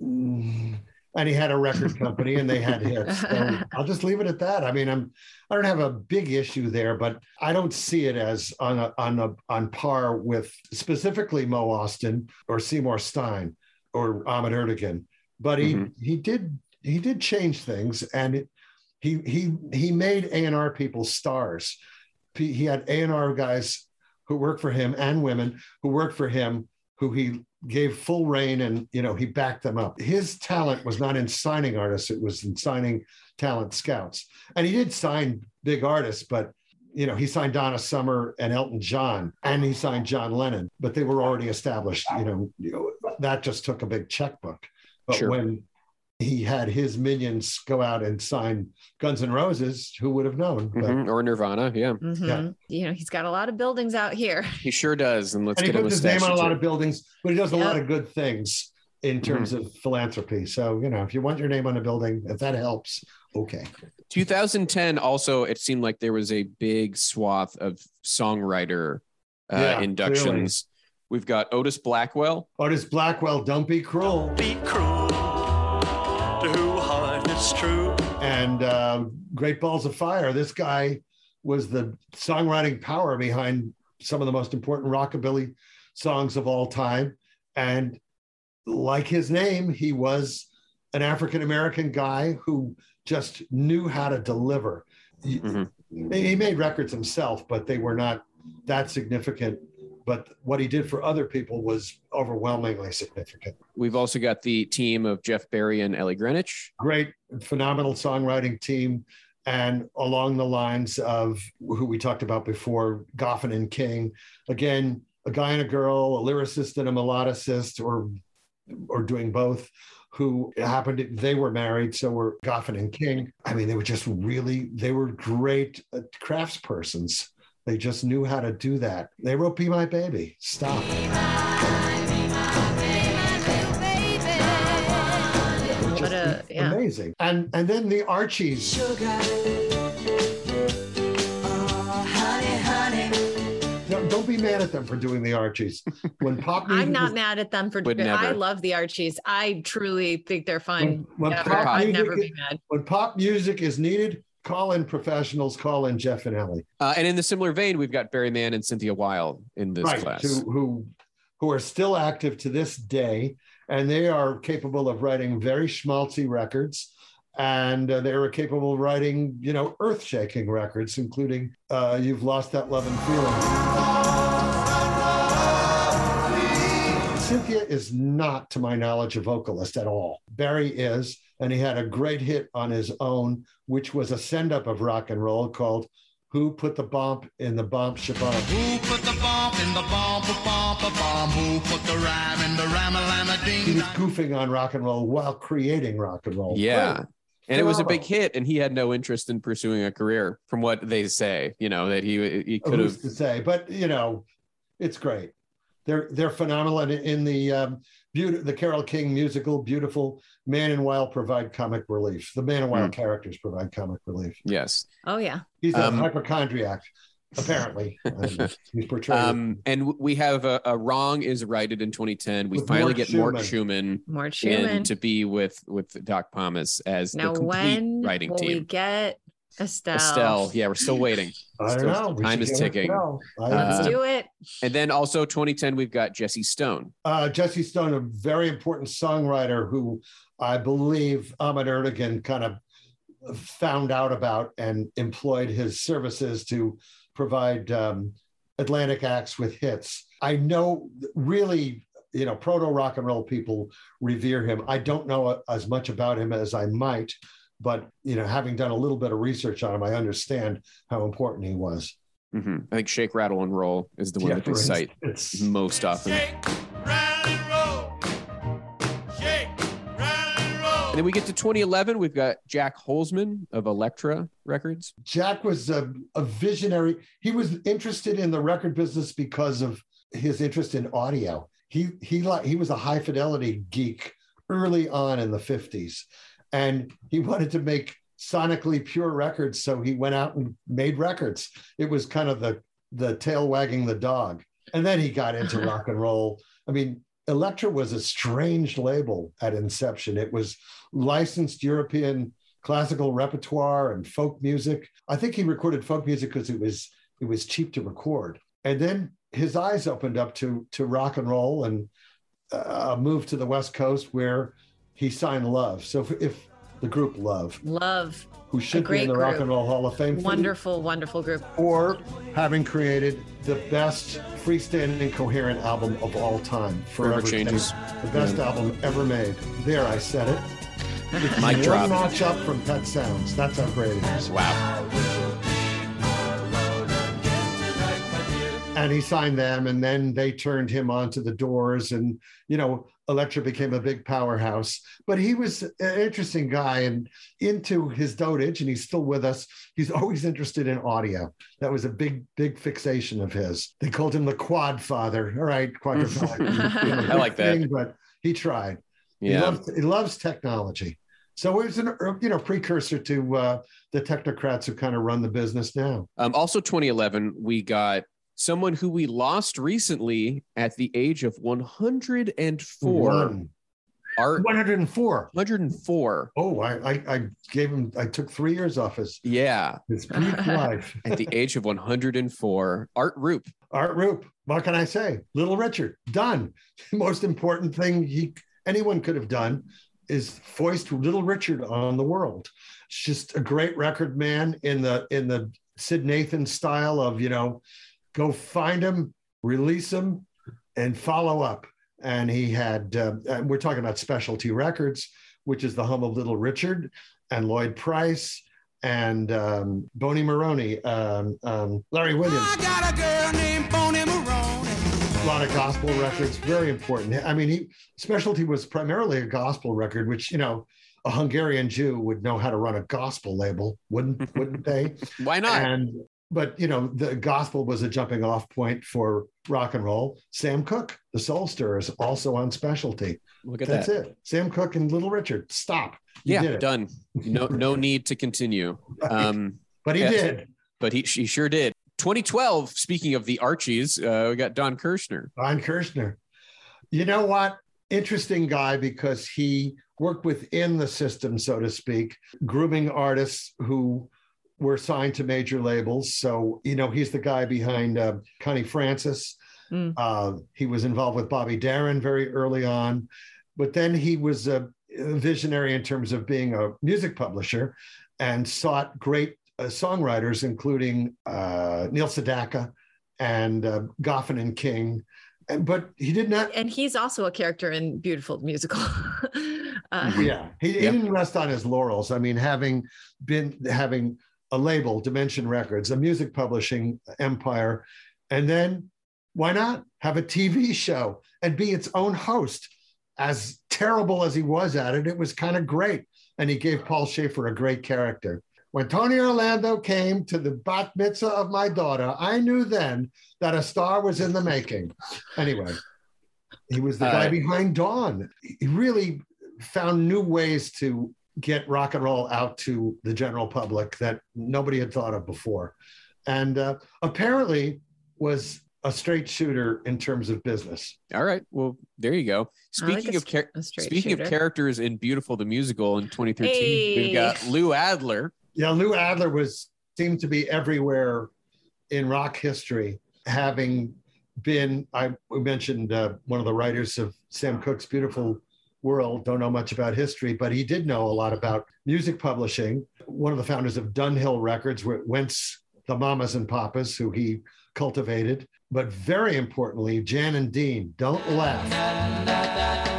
And he had a record company and they had hits. So [laughs] I'll just leave it at that. I mean, I'm I don't have a big issue there, but I don't see it as on a, on a, on par with specifically Mo Ostin or Seymour Stein or Ahmet Ertegun. But he Mhm. he did he did change things, and it, he he he made A and R people stars. He had A and R guys who worked for him and women who worked for him who he gave full reign and you know he backed them up. His talent was not in signing artists; it was in signing talent scouts. And he did sign big artists, but you know he signed Donna Summer and Elton John, and he signed John Lennon, but they were already established. You know, you know that just took a big checkbook. But Sure. when he had his minions go out and sign Guns N' Roses, who would have known? But- Mhm. Or Nirvana. Yeah, Mhm. Yeah. You know, he's got a lot of buildings out here. he sure does. And let's and he get him a puts his name on a lot of buildings, but he does a lot of good things in terms of philanthropy. So, you know, if you want your name on a building, if that helps, okay. 2010 also it seemed like there was a big swath of songwriter uh, Yeah, inductions we've got otis blackwell Otis Blackwell, Don't Be Cruel. Be cruel to who true. And uh, Great Balls of Fire. This guy was the songwriting power behind some of the most important rockabilly songs of all time. And like his name, he was an African American guy who just knew how to deliver. Mhm. He made records himself, but they were not that significant. But what he did for other people was overwhelmingly significant. we've also got the team of jeff barry and ellie greenwich great, phenomenal songwriting team. And along the lines of who we talked about before, Goffin and King, again, a guy and a girl, a lyricist and a melodicist, or or doing both, who happened to, they were married, so were Goffin and King. I mean, they were just really, they were great uh, craftspersons. They just knew how to do that. They wrote Be My Baby. Stop. What a yeah. Amazing. And and then the Archies. No, don't be mad at them for doing the Archies. When pop music [laughs] I'm not was- mad at them for Would I love the Archies. I truly think they're fun. When- when Never- pop music never be mad. when pop music is needed, call in professionals, call in Jeff and Ellie. uh, and in the similar vein we've got barry mann and cynthia weil in this right. class Who, who who are still active to this day, and they are capable of writing very schmaltzy records. And uh, they were capable of writing, you know, earth-shaking records, including uh, "You've Lost That Love and Feeling." Cynthia is not, to my knowledge, a vocalist at all. Barry is, and he had a great hit on his own, which was a send-up of rock and roll called "Who Put the Bump in the Bump Shabump." Who put the bump in the bump a bump a bump? Who put the rhyme in the rhyme a lama he was goofing on rock and roll while creating rock and roll. yeah Great. and it was a big hit and he had no interest in pursuing a career from what they say you know that he he could Who's have to say? But you know, it's great. They're they're phenomenal. And in the um, beauty, the Carole King musical, beautiful. Mann and Weil provide comic relief. The Mann and Weil characters provide comic relief. yes Oh yeah. He's a Um, hypochondriac, apparently. [laughs] and he's portrayed. um and we have a, a wrong is righted in 2010 we With finally Mort get mort Shuman. shuman More in Shuman. to be with with Doc Pomus as Now the complete when writing will we get Estelle? Estelle, yeah, we're still waiting. I don't still- know. We time is ticking. now. I don't Uh, Let's know. do it. And then also 2010, we've got Jesse Stone. uh, Jesse Stone, a very important songwriter who I believe Ahmet Ertegun kind of found out about and employed his services to provide um, Atlantic acts with hits. I know really, you know, proto rock and roll people revere him. I don't know as much about him as I might, but you know, having done a little bit of research on him, I understand how important he was. Mhm. I think Shake, Rattle, and Roll is the one Yeah, that they cite instance. most often. shake. And then we get to 2011. We've got Jac Holzman of Elektra Records. Jack was a, a visionary. He was interested in the record business because of his interest in audio. He he like he was a high fidelity geek early on in the 50s. And he [laughs] wanted to make sonically pure records. So he went out and made records. It was kind of the the tail wagging the dog. And then he got into [laughs] rock and roll. I mean, Elektra was a strange label at inception. It was licensed European classical repertoire and folk music. I think he recorded folk music because it was it was cheap to record. And then his eyes opened up to to rock and roll and uh, moved to the West Coast where he signed Love. So if, if the group Love, Love. who should be in the Rock and Roll Hall of Fame, for- Wonderful, wonderful group. or having created the best freestanding coherent album of all time, Forever Changes. the best Yeah. album ever made. There, I said it. It's Mic one notch up from Pet Sounds. That's how great it is. Wow. And he signed them and then they turned him on to the doors and you know Elektra became a big powerhouse. But he was an interesting guy and into his dotage and he's still with us. He's always interested in audio. That was a big big fixation of his. They called him the quad father. All right quadrophonic [laughs] You know, I like that. thing, but he tried. He Yeah. loves, he loves technology. So it was an you know precursor to uh, the technocrats who kind of run the business now. Um, also, 2011, we got someone who we lost recently at the age of 104. One. Art 104 104. Oh, I, I, I gave him. I took three years off his Yeah, his brief [laughs] life. at the age of 104. Art Rupe. Art Rupe. What can I say? Little Richard. Done. The [laughs] most important thing he anyone could have done is foist Little Richard on the world. It's just a great record man in the in the Syd Nathan style of you know, go find him, release him, and follow up. And he had. Uh, and we're talking about Specialty Records, which is the home of Little Richard and Lloyd Price and um, Boney Maroney, um, um, Larry Williams. I got a girl named Bonnie Maroney. a lot of gospel records, very important. I mean, he specialty was primarily a gospel record, which you know, a Hungarian Jew would know how to run a gospel label, wouldn't wouldn't they? [laughs] Why not? And but you know, the gospel was a jumping off point for rock and roll. Sam Cooke, the Soul Stirrers, also on specialty. Look at That's that. it. Sam Cooke and Little Richard. Stop. You Yeah, done. No, no [laughs] need to continue. Um, But he did. but he, she sure did. 2012. Speaking of the Archies, uh, we got Don Kirshner. don Kirshner. You know what? Interesting guy because he worked within the system, so to speak, grooming artists who were signed to major labels. So, you know, he's the guy behind uh, Connie Francis. Mm. Uh, he was involved with Bobby Darin very early on, but then he was a a visionary in terms of being a music publisher and sought great uh, songwriters, including uh, Neil Sedaka and uh, Goffin and King. And, but he did not, And he's also a character in Beautiful the Musical. [laughs] uh, yeah, he, he Yeah. didn't rest on his laurels. I mean, having been having a label, Dimension Records, a music publishing empire, and then why not have a TV show and be its own host? As terrible as he was at it, it was kind of great. And he gave Paul Shaffer a great character. When Tony Orlando came to the bat mitzvah of my daughter, I knew then that a star was in the making. Anyway, he was the guy Uh, behind Dawn. He really found new ways to get rock and roll out to the general public that nobody had thought of before. And uh, apparently was a straight shooter in terms of business. All right. Well, there you go. I like Speaking of char- speaking shooter. of characters in Beautiful the Musical in 2013, Hey. we've got Lou Adler. Yeah, Lou Adler was seemed to be everywhere in rock history, having been. I we mentioned uh, one of the writers of Sam Cooke's Beautiful World. Don't know much about history, but he did know a lot about music publishing. One of the founders of Dunhill Records, whence the Mamas and Papas, who he cultivated. But very importantly, Jan and Dean. Don't laugh.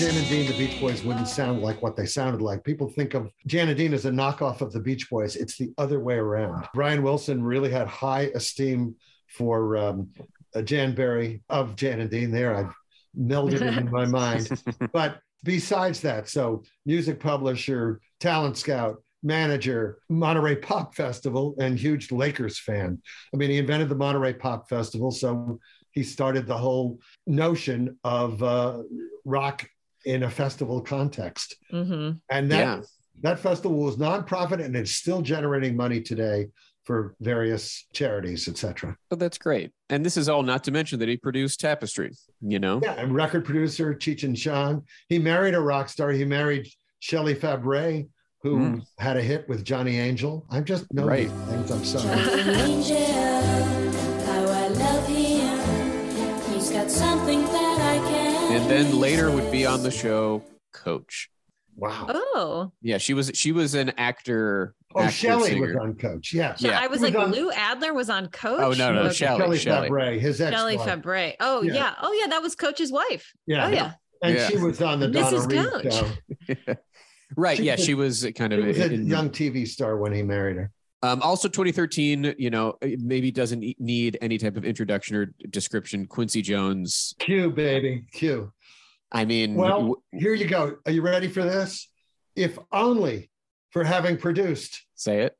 Say Jan and Dean, the Beach Boys wouldn't sound like what they sounded like. People think of Jan and Dean as a knockoff of the Beach Boys. It's the other way around. Brian Wilson really had high esteem for um, uh, Jan Berry of Jan and Dean. There, I've melded it in my [laughs] mind. But besides that, so music publisher, talent scout, manager, Monterey Pop Festival, and huge Lakers fan. I mean, he invented the Monterey Pop Festival, so he started the whole notion of uh, rock in a festival context. hmm And that Yeah. that festival was nonprofit and it's still generating money today for various charities, etc. Oh, that's great. And this is all not to mention that he produced Tapestry, you know? Yeah, and record producer Cheech and Chong. He married a rock star. He married Shelley Fabares, who Mm. had a hit with Johnny Angel. I'm just know Right. these things. I'm sorry. And then later would be on the show Coach. Wow. Oh, Yeah, she was she was an actor. Oh, actor, Shelley singer. was on Coach. Yeah. So Yeah. I was He was like, on- Lou Adler was on Coach. Oh, no, no, Okay. Shelley. Shelley Shelley. Fabares, his ex. Shelley Fabares. Oh Yeah. yeah. Oh yeah, that was Coach's wife. Yeah. Oh yeah. And Yeah. she was on the Donna Mrs. Reed Coach. show. [laughs] Right. She yeah, was- she was kind She of was a in- young TV star when he married her. Um, also, 2013, you know, it maybe doesn't need any type of introduction or description. Quincy Jones. Q, baby. Q. I mean, Well, w- here you go. Are you ready for this? If only for having produced say it.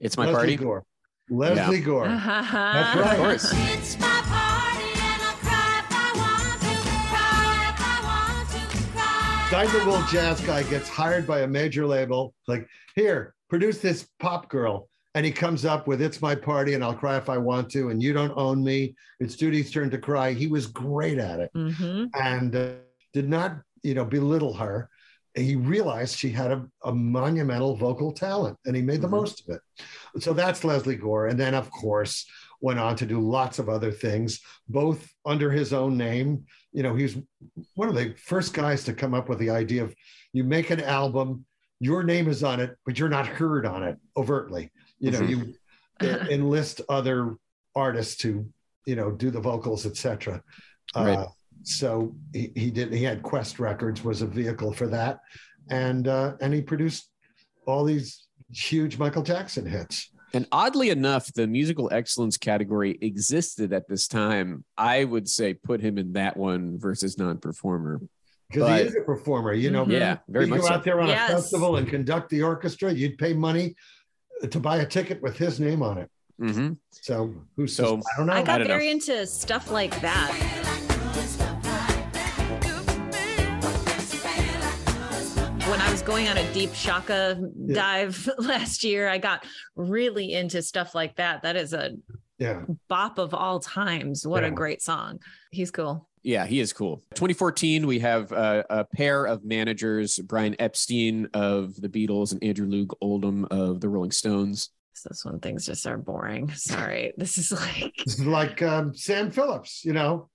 It's my Lesley party. Gore. Lesley Gore. [laughs] That's That's right. Of course. It's my party and I'll cry if I want to. Cry if I want to. Cry. Diamond Will Jazz guy gets hired by a major label, like, here, produce this pop girl. And he comes up with It's My Party and I'll cry if I want to. And you don't own me. It's Judy's turn to cry. He was great at it hmm and uh, did not, you know, belittle her. He realized she had a, a monumental vocal talent and he made the Mhm. most of it. So that's Lesley Gore. And then, of course, went on to do lots of other things, both under his own name. You know, he's one of the first guys to come up with the idea of you make an album, your name is on it, but you're not heard on it overtly. You know, Mhm. you [laughs] enlist other artists to, you know, do the vocals, etc. Right. Uh, so he, he did. He had Qwest Records was a vehicle for that, and uh, and he produced all these huge Michael Jackson hits. And oddly enough, the musical excellence category existed at this time. I would say put him in that one versus non-performer. Because he is a performer, you know. Yeah, very you much go so. out there on Yes. a festival and conduct the orchestra. You'd pay money to buy a ticket with his name on it. hmm So who's So- I don't know. I got don't know. very into stuff like that. When I was going on a deep shaka dive [laughs] last year, I got really into stuff like that. That is a yeah. bop of all times. What a great song. He's cool. Yeah, he is cool. 2014, we have uh, a pair of managers: Brian Epstein of the Beatles and Andrew Loog Oldham of the Rolling Stones. So this one things just are boring. [laughs] Sorry. This is like like um, Sam Phillips, you know,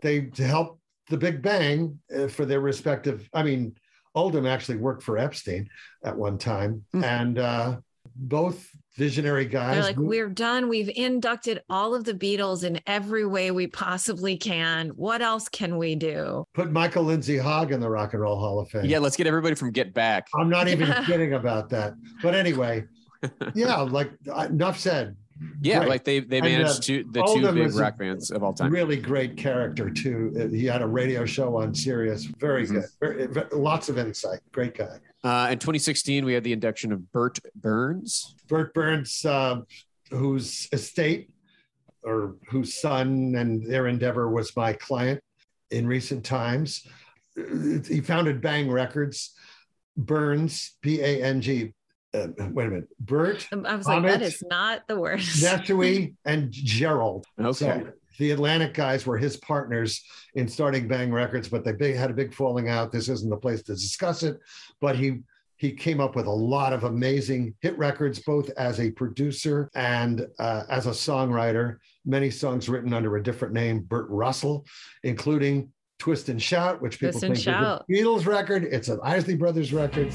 they to help the Big Bang uh, for their respective. I mean, Oldham actually worked for Epstein at one time, Hmm. and uh, both visionary guys. they're like, we're done. We've inducted all of the Beatles in every way we possibly can. What else can we do? put Michael Lindsay Hogg in the Rock and Roll Hall of Fame. Yeah, let's get everybody from Get Back. I'm not even kidding about that. But anyway, [laughs] yeah, like uh, enough said. Yeah, Great. like they they And, uh, managed to the two Oldham big rock bands of all time. Really great character too. Uh, He had a radio show on Sirius. Very Mhm. good. Very, ve- lots of insight. Great guy. Uh, in 2016, we had the induction of Bert Berns. Bert Berns, uh, whose estate or whose son and their endeavor was my client in recent times. He founded Bang Records. Burns, B A N G. Uh, wait a minute. Bert, I was like, that Ahmet, is not the word. Nesuhi, [laughs] and Gerald. Okay. So the Atlantic guys were his partners in starting Bang Records, but they big, had a big falling out. This isn't the place to discuss it, but he he came up with a lot of amazing hit records, both as a producer and uh, as a songwriter. Many songs written under a different name, Bert Russell, including Twist and Shout, which people Twist think is a Beatles record. It's an Isley Brothers record.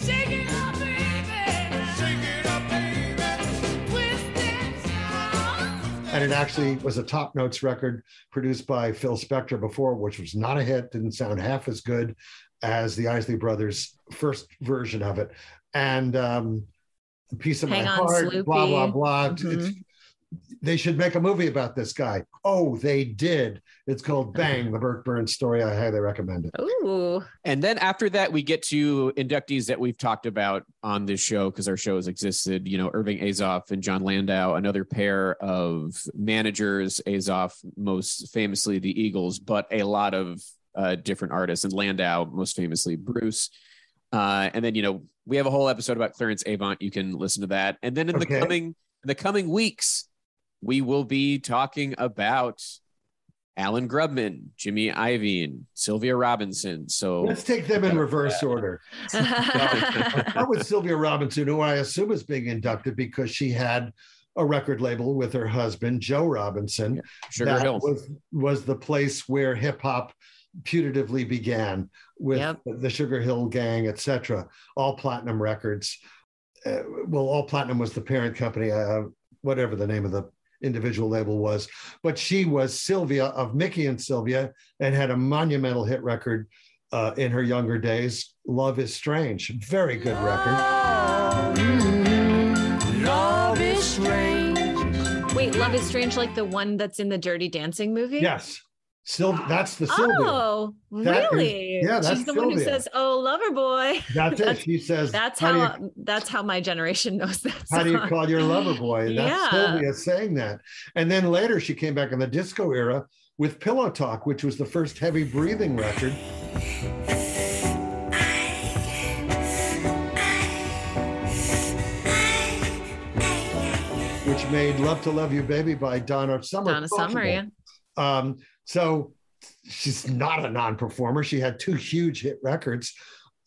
And it actually was a top notes record produced by Phil Spector before, which was not a hit, didn't sound half as good as the Isley Brothers' first version of it. And um, Piece of Hang My on, Heart, blah, blah, Sloopy. blah. Mhm. It's they should make a movie about this guy. Oh, they did. It's called Bang, the Bert Berns story. I highly recommend it. Ooh. And then after that, we get to inductees that we've talked about on this show because our show has existed. You know, Irving Azoff and Jon Landau, another pair of managers. Azoff, most famously the Eagles, but a lot of uh, different artists, and Landau, most famously Bruce. Uh, and then you know we have a whole episode about Clarence Avant. You can listen to that. And then in Okay. the coming in the coming weeks, we will be talking about Allen Grubman, Jimmy Iovine, Sylvia Robinson. So Let's take them in reverse order. [laughs] Start with Sylvia Robinson, who I assume is being inducted because she had a record label with her husband, Joe Robinson. Sugar that Hill. was, was the place where hip hop putatively began with Yep. the Sugar Hill Gang, etc. All platinum records. Uh, well, All Platinum was the parent company, uh, whatever the name of the individual label was. But she was Sylvia of Mickey and Sylvia and had a monumental hit record uh, in her younger days. Love is Strange. Very good record. Love is strange. Wait, Love is Strange, like the one that's in the Dirty Dancing movie? Yes. Syl- that's the Sylvia. Oh, That is- really? yeah, that's She's the one who says, "Oh, lover boy." [laughs] That's it. She says, That's "How how. you- that's how my generation knows that. How do you call your lover boy? That's Yeah. Sylvia saying that. And then later she came back in the disco era with Pillow Talk, which was the first heavy breathing record. Which made Love to Love You Baby by Donna Summer. Donna Summer, yeah. Um, so she's not a non-performer. She had two huge hit records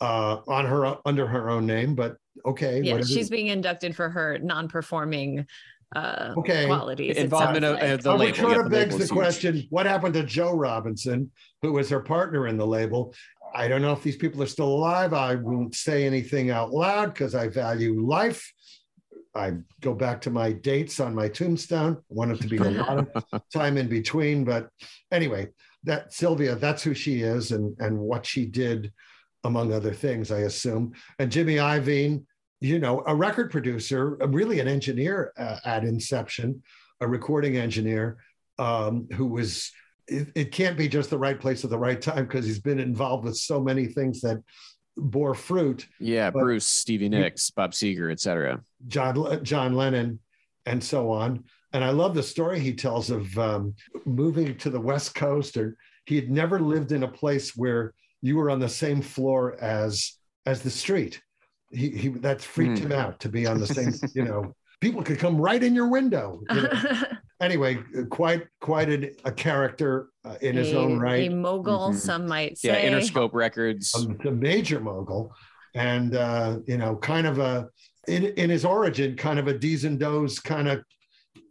uh, on her under her own name, but okay. Yeah, whatever. she's being inducted for her non-performing uh, Okay. qualities. Involvement of- like. of the label. which sort of begs label the question: What happened to Joe Robinson, who was her partner in the label? I don't know if these people are still alive. I won't say anything out loud because I value life. I go back to my dates on my tombstone. I want it to be a lot of [laughs] time in between, but anyway, that Sylvia, that's who she is, and and what she did, among other things, I assume. And Jimmy Iovine, you know, a record producer, really an engineer uh, at inception, a recording engineer um, who was. It, it can't be just the right place at the right time because he's been involved with so many things that bore fruit. Yeah, But- Bruce, Stevie Nicks, Bob Seger, etc. John John Lennon, and so on. And I love the story he tells of um, moving to the West Coast, or he had never lived in a place where you were on the same floor as as the street. He, he that freaked Hmm. him out to be on the same. [laughs] You know, people could come right in your window. you know. [laughs] anyway, quite quite a, a character uh, in his own right. a mogul, Mhm. some might say. Yeah, say. Interscope Records. um, the major mogul, and uh, you know, kind of a in, in his origin, kind of a D's and Do's kind of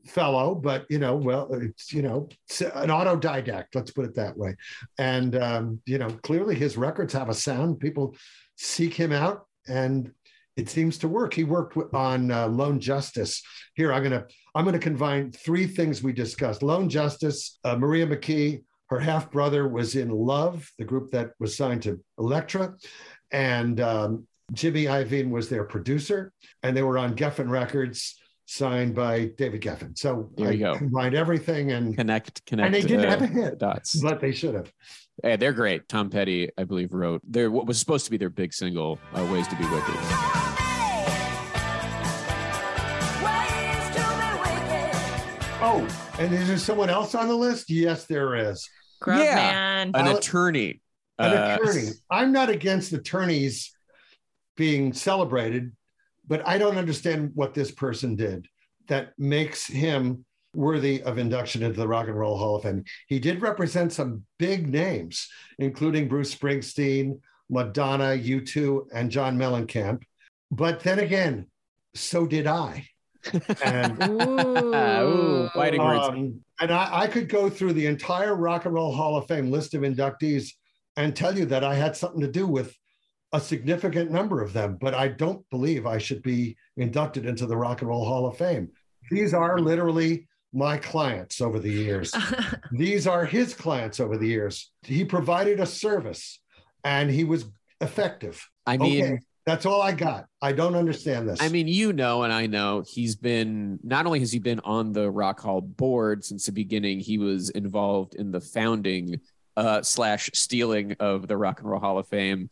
fellow, but you know, well, it's you know, s- an autodidact. Let's put it that way. And um, you know, clearly his records have a sound. People seek him out, and it seems to work. He worked on uh, Lone Justice. Here, I'm gonna I'm gonna combine three things we discussed: Lone Justice, uh, Maria McKee. Her half brother was in Love, the group that was signed to Elektra, and um, Jimmy Iovine was their producer, and they were on Geffen Records, signed by David Geffen. So There I you go. combined everything, and Connect, connect. and they didn't uh, have a hit, dots. but they should have. Yeah, they're great. Tom Petty, I believe, wrote their what was supposed to be their big single, uh, "Ways to Be Wicked." Oh, and is there someone else on the list? Yes, there is. Grub Yeah. man. An attorney. An Uh, attorney. I'm not against attorneys being celebrated, but I don't understand what this person did that makes him worthy of induction into the Rock and Roll Hall of Fame. He did represent some big names, including Bruce Springsteen, Madonna, U2, and John Mellencamp. But then again, so did I. And [laughs] Ooh, fighting words. um, and I, I could go through the entire Rock and Roll Hall of Fame list of inductees and tell you that I had something to do with a significant number of them, but I don't believe I should be inducted into the Rock and Roll Hall of Fame. These are literally my clients over the years. [laughs] These are his clients over the years. He provided a service and he was effective. I mean, Okay. That's all I got. I don't understand this. I mean, you know, and I know he's been not only has he been on the Rock Hall board since the beginning, he was involved in the founding uh, slash stealing of the Rock and Roll Hall of Fame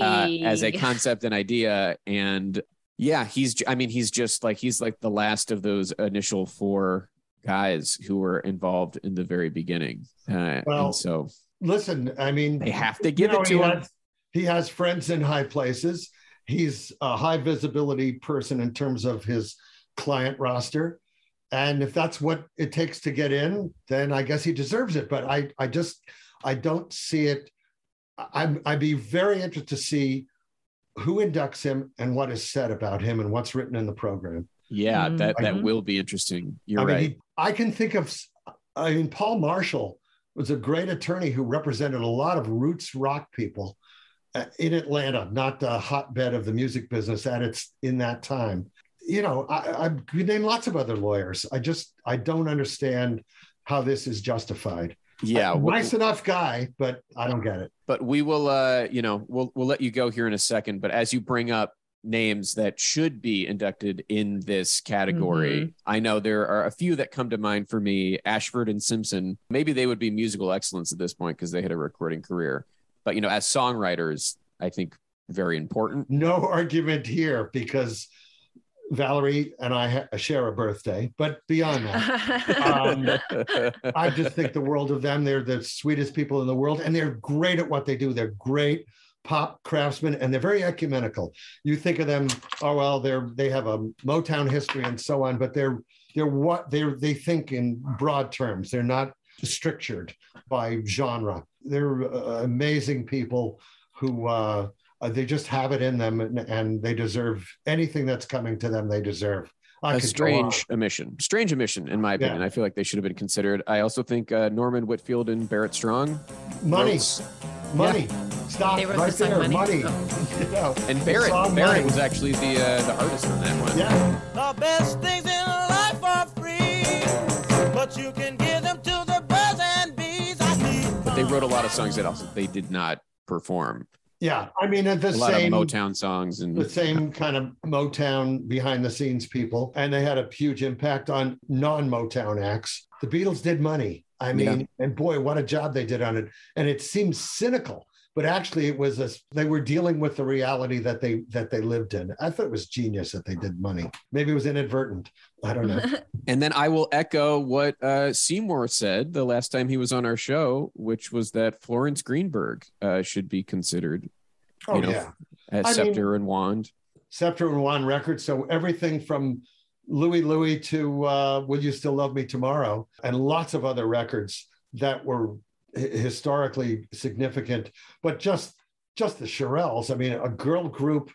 uh, as a [laughs] concept and idea. And yeah, he's, I mean, he's just like, he's like the last of those initial four guys who were involved in the very beginning. Uh, Well, and so Listen, I mean, they have to you give know, it he to him. has, he has friends in high places. He's a high visibility person in terms of his client roster. And if that's what it takes to get in, then I guess he deserves it. But I, I just, I don't see it. I'm, I'd be very interested to see who inducts him and what is said about him and what's written in the program. Yeah, that, that Mhm. will be interesting. You're I mean, right. he- I can think of, I mean, Paul Marshall was a great attorney who represented a lot of roots rock people uh, in Atlanta, not the hotbed of the music business at its in that time. You know, I, I could name lots of other lawyers. I just I don't understand how this is justified. Yeah. A [laughs] wh- nice enough guy, but I don't get it. but we will uh you know we'll we'll let you go here in a second but as you bring up names that should be inducted in this category i know there are a few that come to mind for me ashford and simpson maybe they would be musical excellence at this point because they had a recording career but you know as songwriters i think very important No argument here because Valerie and I ha- share a birthday, but beyond that. Um, [laughs] I just think the world of them. They're the sweetest people in the world, and they're great at what they do. They're great pop craftsmen, and they're very ecumenical. You think of them, oh well, they're they have a Motown history and so on, but they're they're what they they think in broad terms. They're not strictured by genre. They're uh, amazing people who. Uh, uh, they just have it in them, and, and they deserve anything that's coming to them. They deserve. I a strange omission strange omission in my opinion Yeah. i feel like they should have been considered i also think uh, norman whitfield and barrett strong money. wrote- Money. Stop They wrote right the there. Money. Money. Oh. [laughs] You know, and barrett barrett Money. was actually the uh, the artist on that one Yeah. The best things in life are free, but you can give them to the birds and bees. I but they wrote a lot of songs that also they did not perform Yeah. I mean, the a lot same of Motown songs and the same kind of Motown behind the scenes people, and they had a huge impact on non-Motown acts. The Beatles did money. I mean, and boy, what a job they did on it. And it seems cynical, but actually, it was a, they were dealing with the reality that they that they lived in. I thought it was genius that they did money. Maybe it was inadvertent. I don't know. [laughs] and then I will echo what uh, Seymour said the last time he was on our show, which was that Florence Greenberg uh, should be considered Oh You know, yeah. as I mean- Scepter and Wand. Scepter and Wand Records. So everything from Louie Louie to uh, Will You Still Love Me Tomorrow, and lots of other records that were historically significant. But just just the Shirelles. I mean, a girl group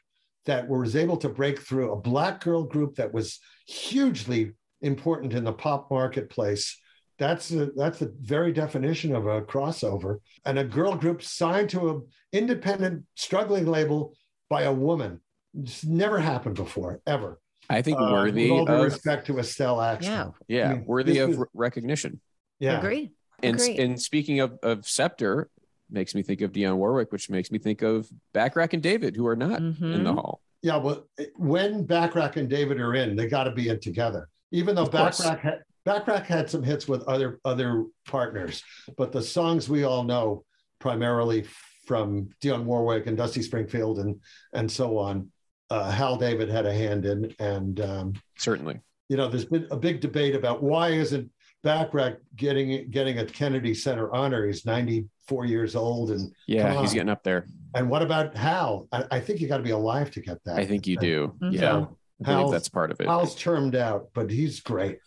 that was able to break through, a black girl group that was hugely important in the pop marketplace. That's the, that's the very definition of a crossover. And a girl group signed to an independent, struggling label by a woman. It's never happened before, ever. I think Uh, worthy with all due of respect to Estelle Axton. Yeah. yeah, I mean, worthy of is- recognition. Yeah. Agree. And Agree. and speaking of of Scepter, makes me think of Dionne Warwick, which makes me think of Bacharach and David, who are not in the Mhm. hall. Yeah, well, when Bacharach and David are in, they got to be in together. Even though Of. Bacharach had, Bacharach had some hits with other other partners, but the songs we all know primarily from Dionne Warwick and Dusty Springfield and and so on, uh, Hal David had a hand in, and um, Certainly. you know, there's been a big debate about why isn't Bacharach getting getting a Kennedy Center honor? He's 94 years old, and Yeah, he's getting up there. and what about Hal? I, I think you got to be alive to get that. I think you do. Mhm. Yeah. So, I believe Hal's- that's part of it. Hal's termed out, but he's great.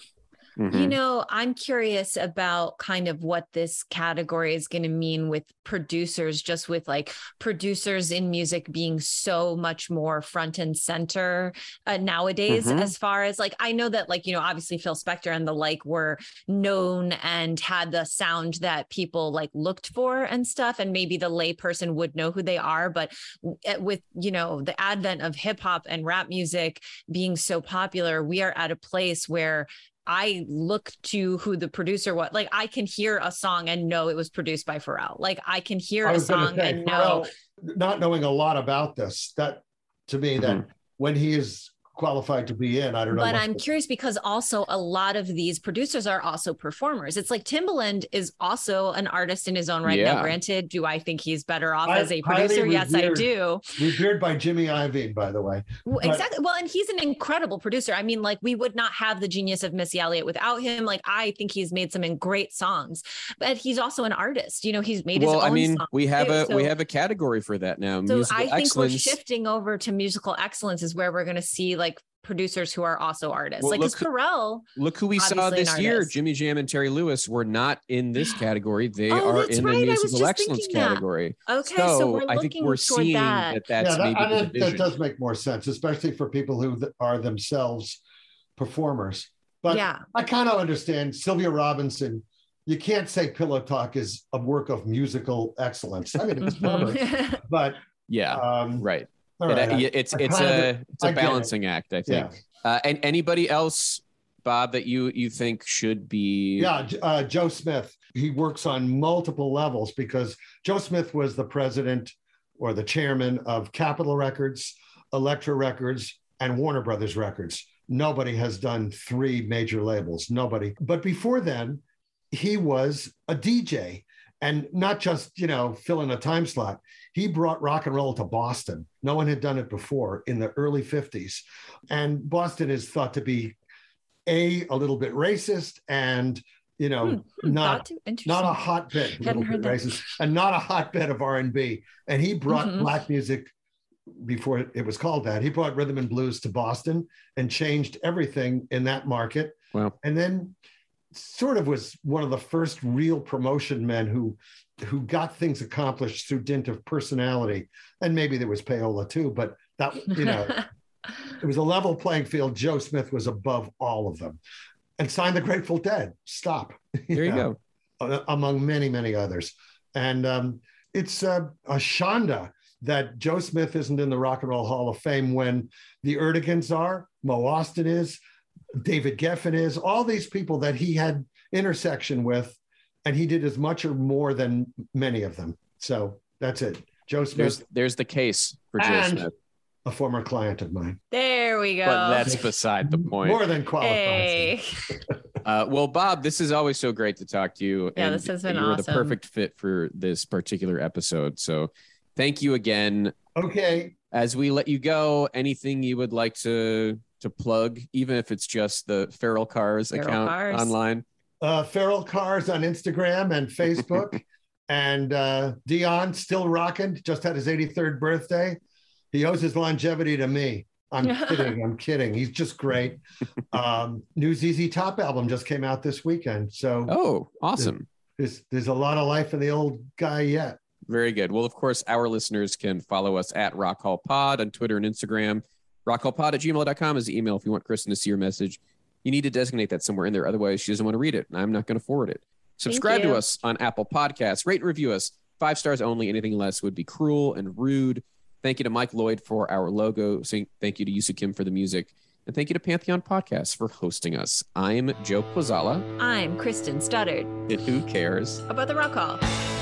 Mhm. You know, I'm curious about kind of what this category is going to mean with producers, just with like producers in music being so much more front and center uh, nowadays, Mhm. as far as like, I know that, like, you know, obviously Phil Spector and the like were known and had the sound that people like looked for and stuff. And maybe the layperson would know who they are. But eh, with, you know, the advent of hip hop and rap music being so popular, we are at a place where I look to who the producer was. Like I can hear a song and know it was produced by Pharrell. Like I can hear I a song say, and know. Pharrell, not knowing a lot about this, that to me that Mhm. when he is qualified to be in, I don't know. But I'm curious because also a lot of these producers are also performers. It's like Timbaland is also an artist in his own right. Yeah. Now, granted, do I think he's better off Hi- as a producer? Yes, I revered. do. revered by Jimmy Iovine, by the way. Well, But- exactly. Well, and he's an incredible producer. I mean, like we would not have the genius of Missy Elliott without him. Like I think he's made some great songs, but he's also an artist. You know, he's made his well, own I mean, songs, we have too. a we have a category for that now. So musical I think excellence. we're shifting over to musical excellence is where we're going to see like producers who are also artists. Well, like because look Pharrell, Look who we saw this year. Jimmy Jam and Terry Lewis were not in this category. They Oh, are in right. The musical excellence thinking that. category. okay, so, we're I think we're seeing that. that, that's yeah, that, maybe I the that does make more sense, especially for people who are themselves performers. But yeah, I kind of understand Sylvia Robinson. You can't say Pillow Talk is a work of musical excellence. I mean, it's clever, Mhm. [laughs] but yeah, um, right. It- it's it's a it's a get it. balancing act, I think. Yeah. Uh, and anybody else, Bob, that you you think should be? Yeah, uh, Joe Smith. He works on multiple levels because Joe Smith was the president or the chairman of Capitol Records, Elektra Records, and Warner Brothers Records. Nobody has done three major labels. Nobody. But before then, he was a DJ and not just, you know, filling a time slot. He brought rock and roll to Boston. No one had done it before in the early 50s. And Boston is thought to be a a little bit racist and you know Hmm, hmm, not thought to- interesting. not a hotbed Hadn't little bit racist and not a hotbed of r&b and he brought Mhm. black music before it was called that he brought rhythm and blues to boston and changed everything in that market Well, and then sort of was one of the first real promotion men who who got things accomplished through dint of personality. And maybe there was payola too but that you know [laughs] it was a level playing field. Joe smith was above all of them. And signed the grateful dead. Stop. [laughs] There you know, go. among many many others. And um, it's uh, a shonda that joe smith isn't in the rock and roll hall of fame when the erteguns are mo ostin is david geffen is all these people that he had intersection with and he did as much or more than many of them so that's it joe smith There's there's the case for Joe And- Smith, a former client of mine there we go. but that's beside the point. more than qualified hey. [laughs] Uh, well, Bob, this is always so great to talk to you. Yeah, and this has been you were the perfect fit for this particular episode. So, thank you again. okay As we let you go, anything you would like to to plug, even if it's just the Feral Cars Feral account Cars. online. uh, Feral Cars on Instagram and Facebook. [laughs] and uh, Dion still rocking, just had his 83rd birthday. He owes his longevity to me. I'm [laughs] kidding. I'm kidding. He's just great. [laughs] Um, new ZZ Top album just came out this weekend. So Oh, awesome. there's, there's a lot of life in the old guy yet. Very good. Well, of course, our listeners can follow us at Rock Hall Pod on Twitter and Instagram. Rockhallpod at gmail.com is the email if you want Kristen to see your message. You need to designate that somewhere in there. Otherwise, she doesn't want to read it, and I'm not going to forward it. Subscribe to us on Apple Podcasts. Rate and review us. Five stars only. Anything less would be cruel and rude. Thank you to Mike Lloyd for our logo. Thank you to Yusu Kim for the music. And thank you to Pantheon Podcasts for hosting us. I'm Joe Quazala. I'm Kristen Studdard And who cares? about the Rock Hall.